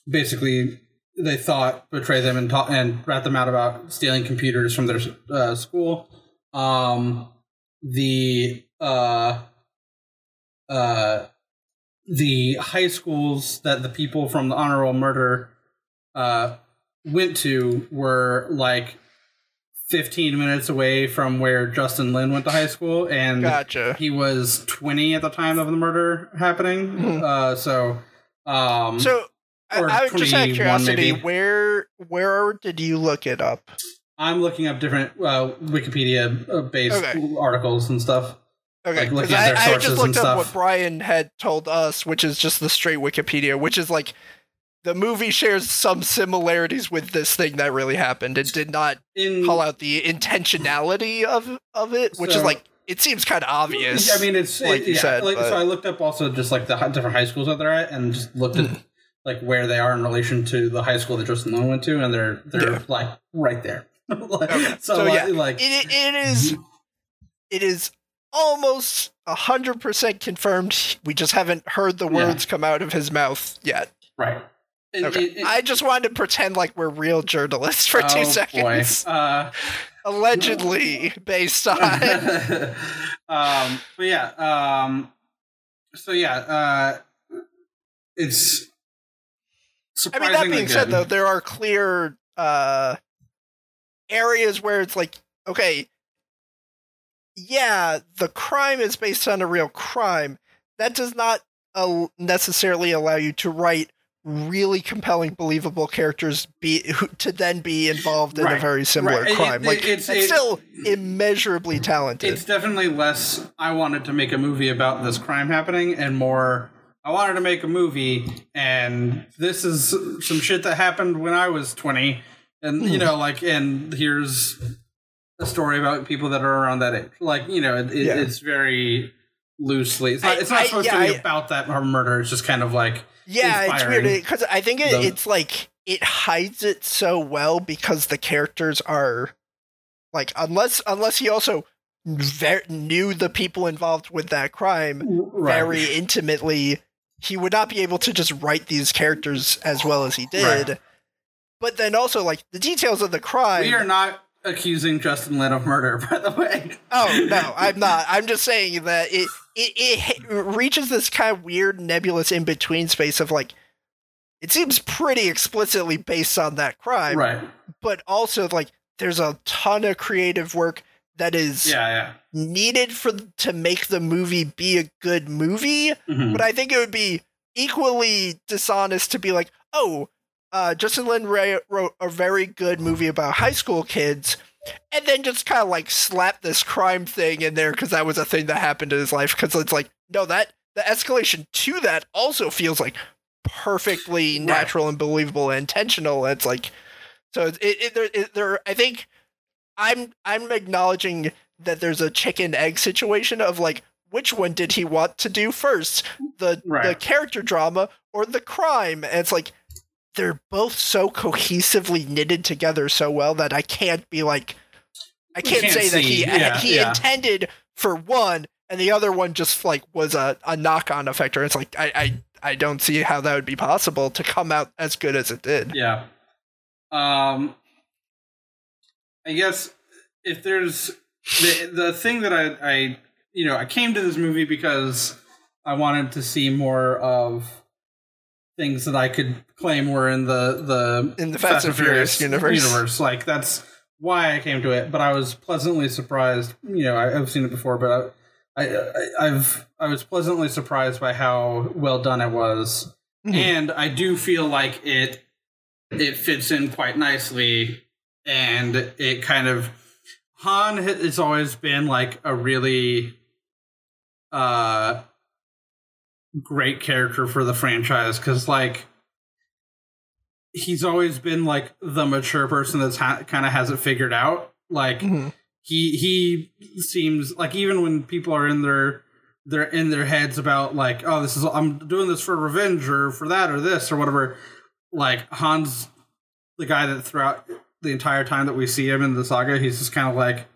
basically they thought betray them and ta- and rat them out about stealing computers from their uh, school. Um, the uh, uh, the high schools that the people from the honor roll murder uh, went to were like 15 minutes away from where Justin Lin went to high school, and gotcha he was 20 at the time of the murder happening. Mhm. Uh, so, um, so I, I just out of curiosity maybe. where where did you look it up I'm looking up different uh, Wikipedia uh, based Okay. articles and stuff. Okay, Like, 'cause looking at their I, I just looked up what Brian had told us, which is just the straight Wikipedia, which is like the movie shares some similarities with this thing that really happened. It did not In call out the intentionality of of it, which is like it seems kind of obvious. I mean, it's like it- you yeah, said, Like, so I looked up also just like the different high schools that they're at, and just looked Hmm. at like where they are in relation to the high school that Justin Long went to, and they're they're Yeah. like right there. Like, Okay. So, So, like, yeah. like it, it is it is almost hundred percent confirmed. We just haven't heard the Yeah. words come out of his mouth yet. right. It- Okay. it- it- I just wanted to pretend like we're real journalists for oh, two boy. seconds. Uh, Allegedly based on um, but yeah, um, so yeah, uh, it's. I mean, that surprisingly being said, though, there are clear uh, areas where it's like, okay, yeah, the crime is based on a real crime. That does not uh, necessarily allow you to write really compelling, believable characters be who, to then be involved in a very similar right. Crime. it- like it's- it's it- still immeasurably talented. It's definitely less. I wanted to make a movie about this crime happening, and more. I wanted to make a movie, and this is some shit that happened when I was twenty, and Hmm. you know, like, and here's a story about people that are around that age. Like, you know, it, it, Yeah. it's very loosely. It's not, I- it's not I- supposed yeah, to be I- about that murder. It's just kind of like Yeah, it's weird because I think it, The- it's like it hides it so well because the characters are like unless unless he also ver- knew the people involved with that crime right. very intimately, he would not be able to just write these characters as well as he did. Right. But then also like the details of the crime. We are not accusing Justin Lin of murder, by the way. Oh no, I'm not. I'm just saying that it it, it reaches this kind of weird nebulous in between space of like it seems pretty explicitly based on that crime, Right. but also like there's a ton of creative work that is Yeah, yeah. needed for to make the movie be a good movie. Mhm. But I think it would be equally dishonest to be like, oh, uh, Justin Lin Ray wrote a very good movie about high school kids, and then just kind of like slap this crime thing in there because that was a thing that happened in his life. Because it's like, no, that the escalation to that also feels like perfectly natural and believable and intentional. It's like, so it, it, there, it, there, I think I'm I'm acknowledging that there's a chicken egg situation of like which one did he want to do first the the character drama or the crime and it's like they're both so cohesively knitted together so well that I can't be like I can't, can't say that he. Yeah, he yeah. intended for one and the other one just like was a, a knock on effect or it's like I, I I don't see how that would be possible to come out as good as it did. Yeah. Um I guess if there's the the thing that I I you know, I came to this movie because I wanted to see more of things that I could claim were in the the In the Fast and Furious universe. universe. Like that's why I came to it, but I was pleasantly surprised. You know, I, I've seen it before, but I, I, I've I was pleasantly surprised by how well done it was Mhm. and I do feel like it it fits in quite nicely, and it kind of Han ha- has always been like a really uh great character for the franchise because like he's always been like the mature person that's ha- kind of has it figured out like Mhm. he he seems like even when people are in their they're in their heads about like oh this is i'm doing this for revenge or for that or this or whatever like Han's the guy that throughout the entire time that we see him in the saga he's just kind of like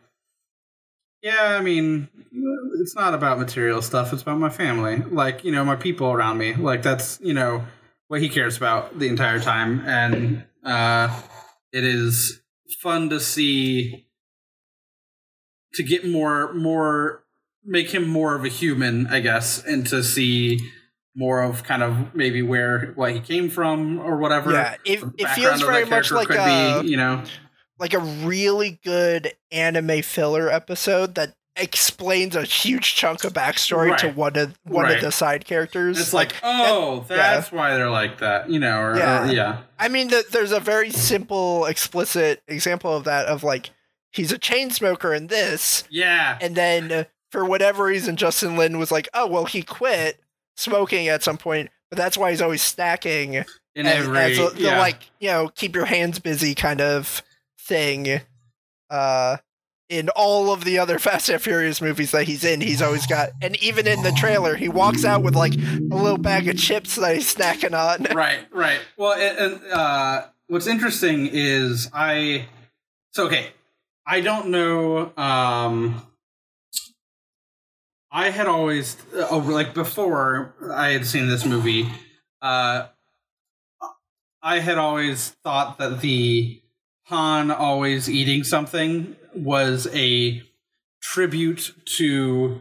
yeah i mean it's not about material stuff it's about my family. Like you know my people around me. Like that's you know what he cares about the entire time. And uh it is fun to see to get more more make him more of a human i guess and to see more of kind of maybe where what he came from or whatever. Yeah, it, it feels very much like could a be you know like a really good anime filler episode that explains a huge chunk of backstory to one of one Right. of the side characters. it's like, oh that's why they're like that you know or Yeah. yeah, or, yeah. I mean, th- there's a very simple, explicit example of that. Of like, he's a chain smoker in this, yeah and then uh, for whatever reason, Justin Lin was like, "Oh, well, he quit smoking at some point, but that's why he's always snacking." in as, every as a- the yeah. like you know keep your hands busy kind of thing uh in all of the other fast and furious movies that he's in he's always got and even in the trailer he walks out with like a little bag of chips that he's snacking on. Right right. Well and, uh what's interesting is i so okay i don't know um i had always uh, oh, like before i had seen this movie uh i had always thought that the han always eating something was a tribute to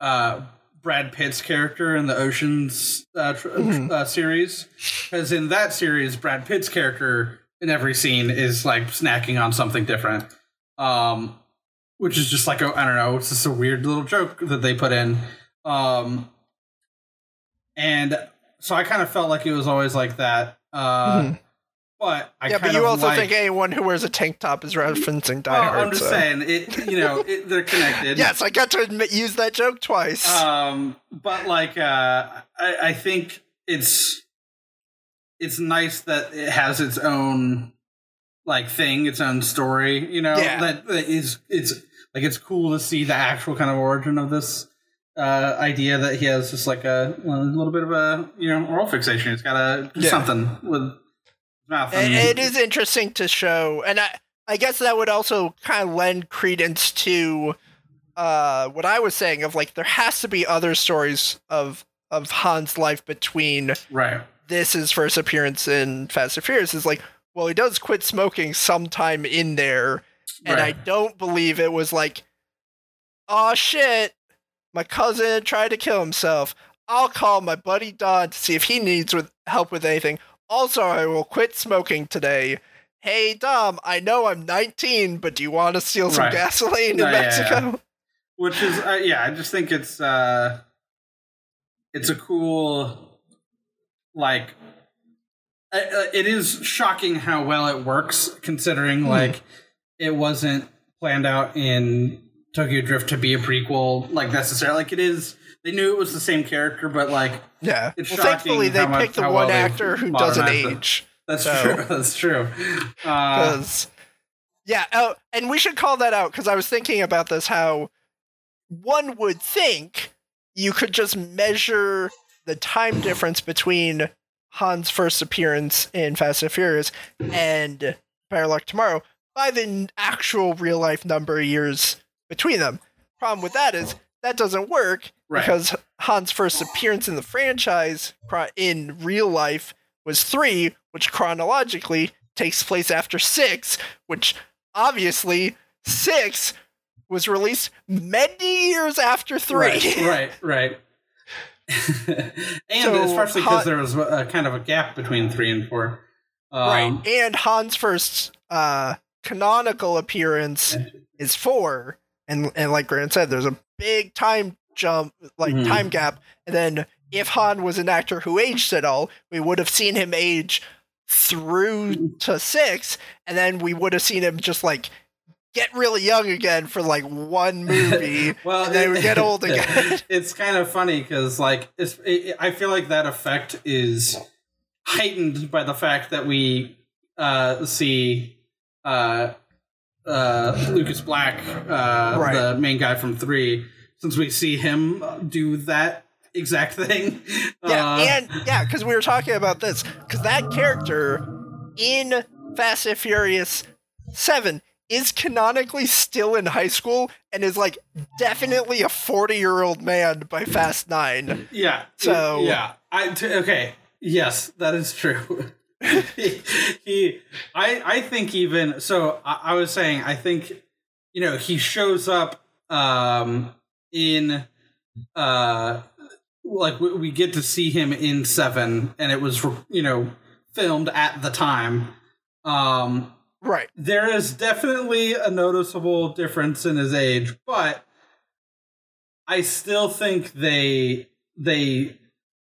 uh brad pitt's character in the oceans uh, tr- Mhm. uh series because in that series brad pitt's character in every scene is like snacking on something different um which is just like i don't know it's just a weird little joke that they put in um and so i kind of felt like it was always like that uh Mhm. But i yeah but you also like, think anyone who wears a tank top is referencing Die well, Hard i'm just so- saying it you know it, they're connected yes i got to admit use that joke twice um but like uh i i think it's it's nice that it has its own like thing its own story you know Yeah. that, that is it's like it's cool to see the actual kind of origin of this uh idea that he has just like a, a little bit of a you know oral fixation he's got to do Yeah. something with It- it is interesting to show, and I, I guess that would also kind of lend credence to uh, what I was saying of like there has to be other stories of of Han's life between right this his first appearance in Fast and Furious. Is like, well, he does quit smoking sometime in there, And I don't believe it was like, oh shit, my cousin tried to kill himself. I'll call my buddy Dom to see if he needs with help with anything. Also, I will quit smoking today. Hey Dom, I know I'm 19, but do you want to steal some Right. gasoline in Yeah, yeah, Mexico? which is uh, yeah i just think it's uh it's a cool like uh, uh, it is shocking how well it works considering Hmm. like it wasn't planned out in tokyo drift to be a prequel like necessarily like it is they knew it was the same character but like Yeah. It's well, thankfully they much- picked the one well actor who doesn't modernized it. age. that's So- true that's true uh, yeah, oh, and we should call that out because I was thinking about this how one would think you could just measure the time difference between Han's first appearance in Fast and Furious and Better Luck Tomorrow by the actual real life number of years between them. Problem with that is that doesn't work Right. because Han's first appearance in the franchise in real life was three, which chronologically takes place after six, which obviously six was released many years after three. Right, right, right. and So, especially Han- because there was a, kind of a gap between three and four. Um, right. And Han's first uh, canonical appearance is four, and and like Grant said, there's a big time jump, like Mhm. time gap. And then if Han was an actor who aged at all, we would have seen him age through to six, and then we would have seen him just like get really young again for like one movie. well, and then it- we get old again. it's kind of funny because, like, it's, it, I feel like that effect is heightened by the fact that we uh, see uh, uh, Lucas Black, uh, Right. the main guy from three, since we see him do that exact thing. Yeah, Uh, and yeah, because we were talking about this because that character in Fast and Furious Seven is canonically still in high school and is like definitely a forty-year-old man by Fast Nine. Yeah. So- yeah, I t- okay. Yes, that is true. he, he, I, I think even so. I, I was saying, I think you know he shows up um in uh like we, we get to see him in seven, and it was you know filmed at the time. Um, Right. there is definitely a noticeable difference in his age, but I still think they they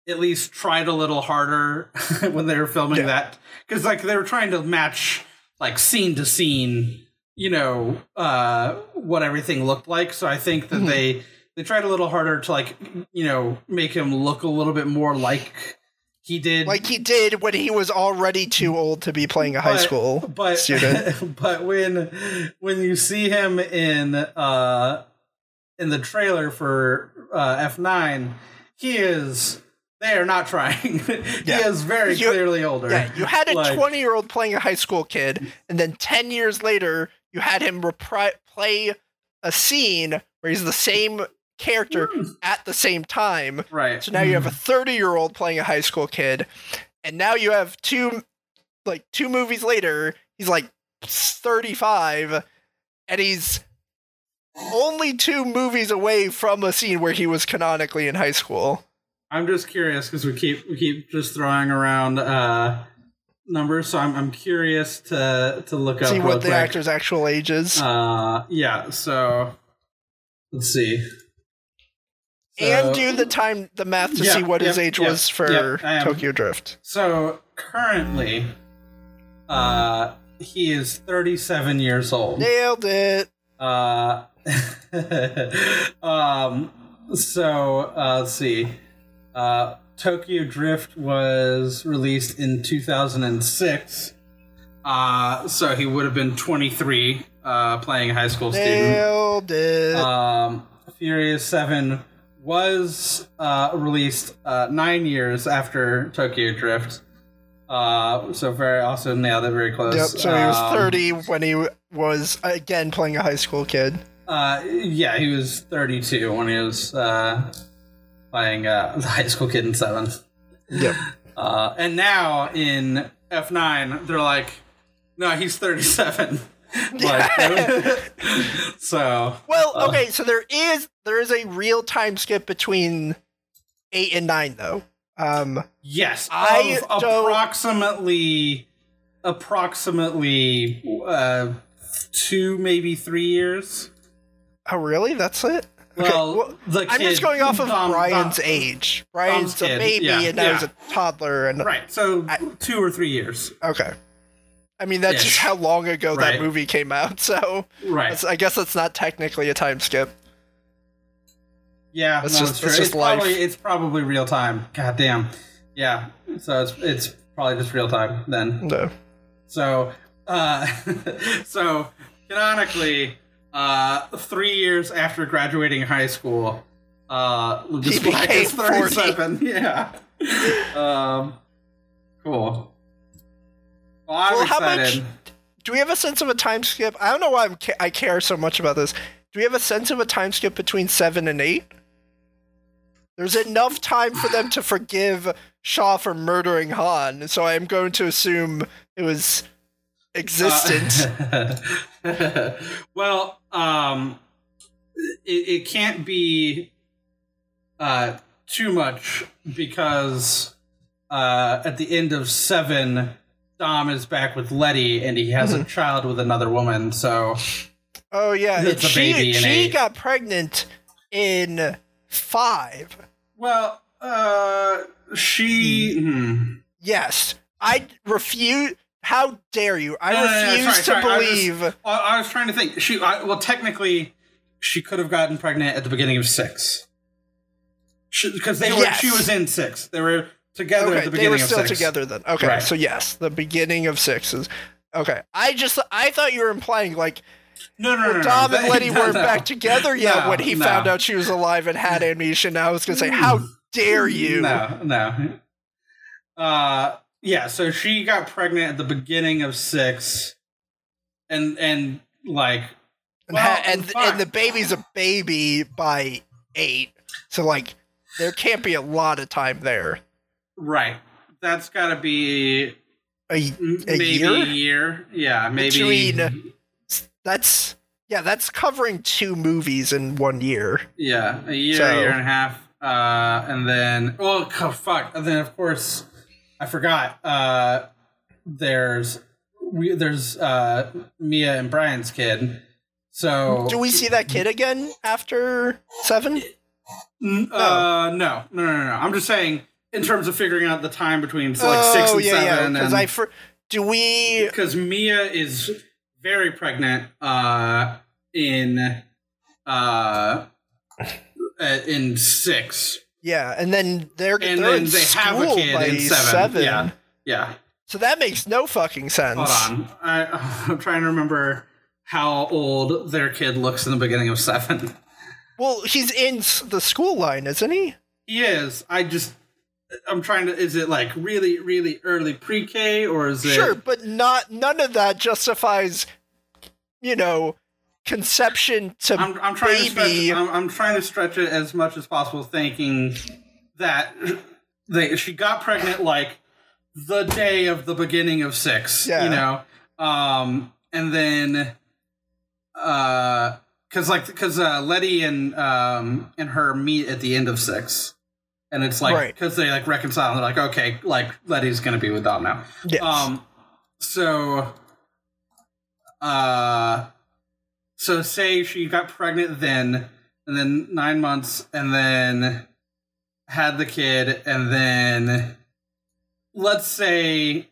at least tried a little harder when they were filming Yeah. that because like they were trying to match like scene to scene, you know, uh, what everything looked like. So I think that Mhm. they they tried a little harder to like you know make him look a little bit more like he did Like he did when he was already too old to be playing a high But- school but student. but when when you see him in uh in the trailer for uh F9 he is they are not trying he Yeah. is very You- clearly older Yeah, you had a Like- 20 year old playing a high school kid, and then 10 years later, you had him repri- play a scene where he's the same character hmm. at the same time. right So now you have a hmm. 30 year old playing a high school kid, and now you have two, like, two movies later, he's like 35, and he's only two movies away from a scene where he was canonically in high school. I'm just curious because we keep we keep just throwing around uh numbers so I'm I'm curious to to look up See what the quick. actor's actual age is. uh yeah so let's see and do the time the math to Yeah, see what his age yep, was for Tokyo Drift. So currently, uh, he is 37 years old. Nailed it. Uh, um, so uh, let's see. Uh, Tokyo Drift was released in 2006. Uh, so he would have been 23, uh, playing a high school student. Nailed it. Um, Furious Seven was uh, released uh, nine years after Tokyo Drift. Uh, so very also nailed it very close. yep. So he was Um, 30 when he was again playing a high school kid. Uh, yeah, he was 32 when he was uh, playing uh, the high school kid in Seven. Yep. Uh, and now in F9, they're like, no, he's 37. like, so Well, Uh. okay, so there is there is a real time skip between eight and nine, though. Um, yes, I approximately approximately uh, two maybe three years. oh, really? That's it. Okay, Well, I'm just going off of Dom- Brian's Dom- age. Brian's a baby, yeah, and now he's yeah. a toddler. And right. So I- two or three years. okay, I mean that's just how long ago that movie came out. So Right. I guess that's not technically a time skip. Yeah, That's no, just- it's that's just it's life. Probably, it's probably real time. God damn. Yeah. So it's it's probably just real time then. No. So uh so canonically, uh three years after graduating high school, uh Lucas Black is became 40. Yeah. Um cool. Well, I'm Well, how much- excited. Do we have a sense of a time skip? I don't know why I'm ca- I care so much about this. Do we have a sense of a time skip between seven and eight? There's enough time for them to forgive Shaw for murdering Han, so I'm going to assume it was existent. Uh, well, um, it, it can't be uh, too much because uh, at the end of seven, Dom is back with Letty and he has a child with another woman. So oh yeah, It's a she baby she got pregnant in five. well, uh, she. Hmm. Yes, I refuse. How dare you? I No, no, no, no, refuse sorry, to sorry, I was believe. Well, I was trying to think. She I, well, technically, she could have gotten pregnant at the beginning of six, because they were. Yes. She was in six. They were together okay, at the beginning. they were still together then. Okay, Right. so yes, the beginning of six is Okay, I just I thought you were implying like No, no, no, no. Dom and Letty no, weren't no. back together yet No, when he no. found out she was alive and had amnesia. Now I was gonna say, how dare you? No, no. Uh, yeah. So she got pregnant at the beginning of six, and and like And, Well, ha- and and the baby's a baby by eight, so like there can't be a lot of time there. right. That's got to be a maybe year? a year. Yeah, maybe. Between- that's yeah, that's covering two movies in one year. Yeah, a year, So- year and a half, uh, and then oh, fuck, and then of course, I forgot. Uh, there's we there's uh Mia and Brian's kid. So Do we see that kid again after seven? N- uh, no, no, no, no, no. I'm just saying in terms of figuring out the time between so, like six oh and yeah, yeah. seven, Because I for, do we? because Mia is very pregnant uh, in uh, uh, in six, Yeah, and then they're and they're then in they have a school kid by in seven. seven. Yeah, yeah. So that makes no fucking sense. Hold on, I, I'm trying to remember how old their kid looks in the beginning of seven. Well, he's in the school line, isn't he? He is. I just. I'm trying to. Is it like really, really early pre-K or is it? Sure, but not none of that justifies, you know, conception to I'm, I'm trying to stretch. baby. I'm, I'm trying to stretch it as much as possible, thinking that they she got pregnant like the day of the beginning of six. Yeah. You know, um, and then, uh, because like because uh, Letty and um and her meet at the end of six. And it's like Right. because they like reconcile. And they're like, okay, like Letty's gonna be with Dom now. Yes. Um, so, uh, so say she got pregnant then, and then nine months, and then had the kid, and then let's say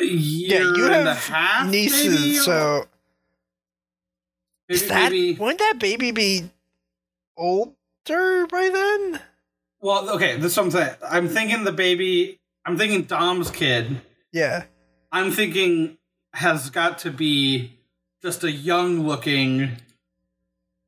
a year yeah, you and a half, nieces, maybe? so maybe, is that maybe- wouldn't that baby be older by then? well, okay, this is what I'm saying. I'm thinking the baby. I'm thinking Dom's kid. Yeah. I'm thinking has got to be just a young looking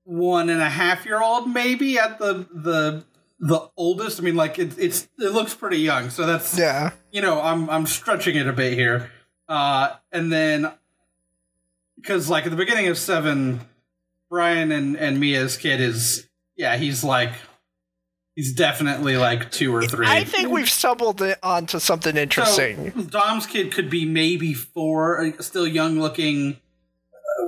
one and a half year old, maybe at the the the oldest. I mean, like it, it's it looks pretty young, so that's Yeah. you know I'm I'm stretching it a bit here, uh, and then because like at the beginning of seven, Brian and and Mia's kid is yeah he's like He's definitely like two or three. I think we've stumbled onto something interesting. So, Dom's kid could be maybe four, uh, still young looking,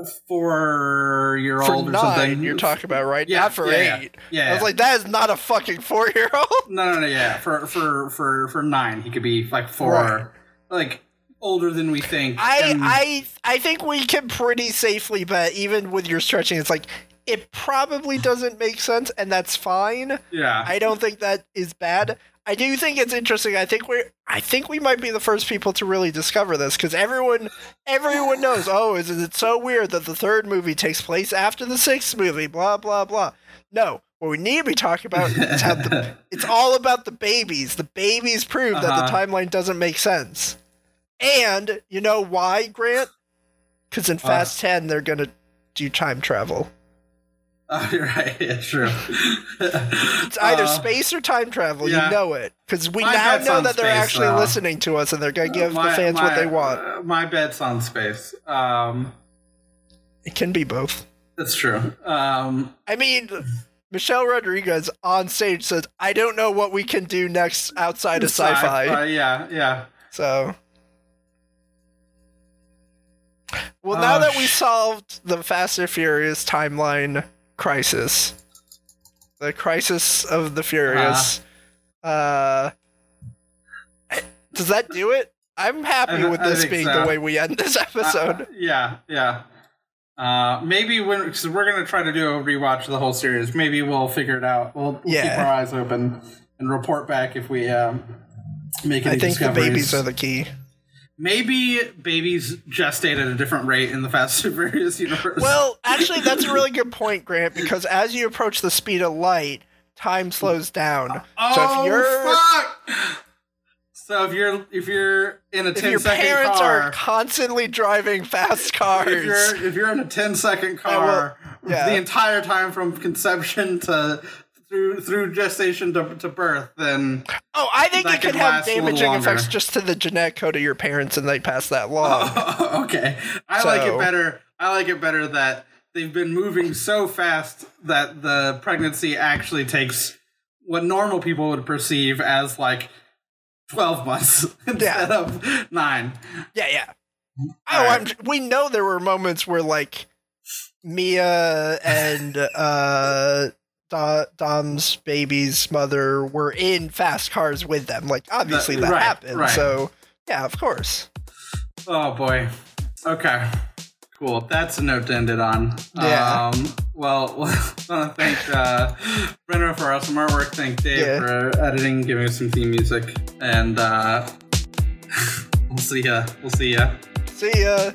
four year for old or nine, something. you're talking about, right? Yeah, Not for yeah, yeah. eight. Yeah, I was yeah. like, that is not a fucking four year old. no, no, no, yeah. For for for for nine, he could be like four, Right. like older than we think. I And- I I think we can pretty safely bet, even with your stretching, it's like it probably doesn't make sense, and that's fine. yeah, I don't think that is bad. I do think it's interesting. I think we're I think we might be the first people to really discover this because everyone everyone knows. Oh, is it so weird that the third movie takes place after the sixth movie? Blah blah blah. No, what we need to be talking about is how the it's all about the babies. The babies prove that Uh-huh. the timeline doesn't make sense. And you know why, Grant? Because in Fast Ten they're gonna do time travel. Oh, you're right. Yeah, true. It's either Uh, space or time travel. yeah. You know it because we My now know that they're space, actually though. listening to us and they're gonna give my- the fans what they want. uh, my bet's on space. Um, It can be both. that's true. Um, I mean, Michelle Rodriguez on stage says, "I don't know what we can do next outside of sci-fi." uh, yeah, yeah. So, well, now Oh, that we solved the Fast and Furious timeline crisis, the crisis of the Furious, uh, does that do it? I'm happy I- with this being so. the way we end this episode. Uh, yeah, yeah. Uh, maybe when because we're gonna try to do a rewatch of the whole series. Maybe we'll figure it out. We'll, we'll keep our eyes open and report back if we um, make any I think the babies are the key. Maybe babies gestate at a different rate in the Fast and Furious universe. Well, actually, that's a really good point, Grant, because as you approach the speed of light, time slows down. oh so if oh, you're fuck! So if you're if you're in a if 10 your second parents car, are constantly driving fast cars, if you're if you're in a 10 second I will- car yeah. the entire time from conception to through through gestation to, to birth, then oh, I think it could could have last a little damaging effects just to the genetic code of your parents, and they pass that along. okay. I like it better. I like it better that they've been moving so fast that the pregnancy actually takes what normal people would perceive as like 12 months instead of 9. Yeah, yeah. Oh, Alright. I'm, we know there were moments where like Mia and uh, Do- Dom's baby's mother were in fast cars with them. Like, obviously that right, happened. right. So, yeah, of course. Oh boy. Okay. Cool. That's a note to end it on. Yeah. Um, well, I want to thank uh, Brenner for awesome artwork. Thank Dave Yeah. for editing, giving us some theme music, and uh, we'll see ya. We'll see ya. See ya.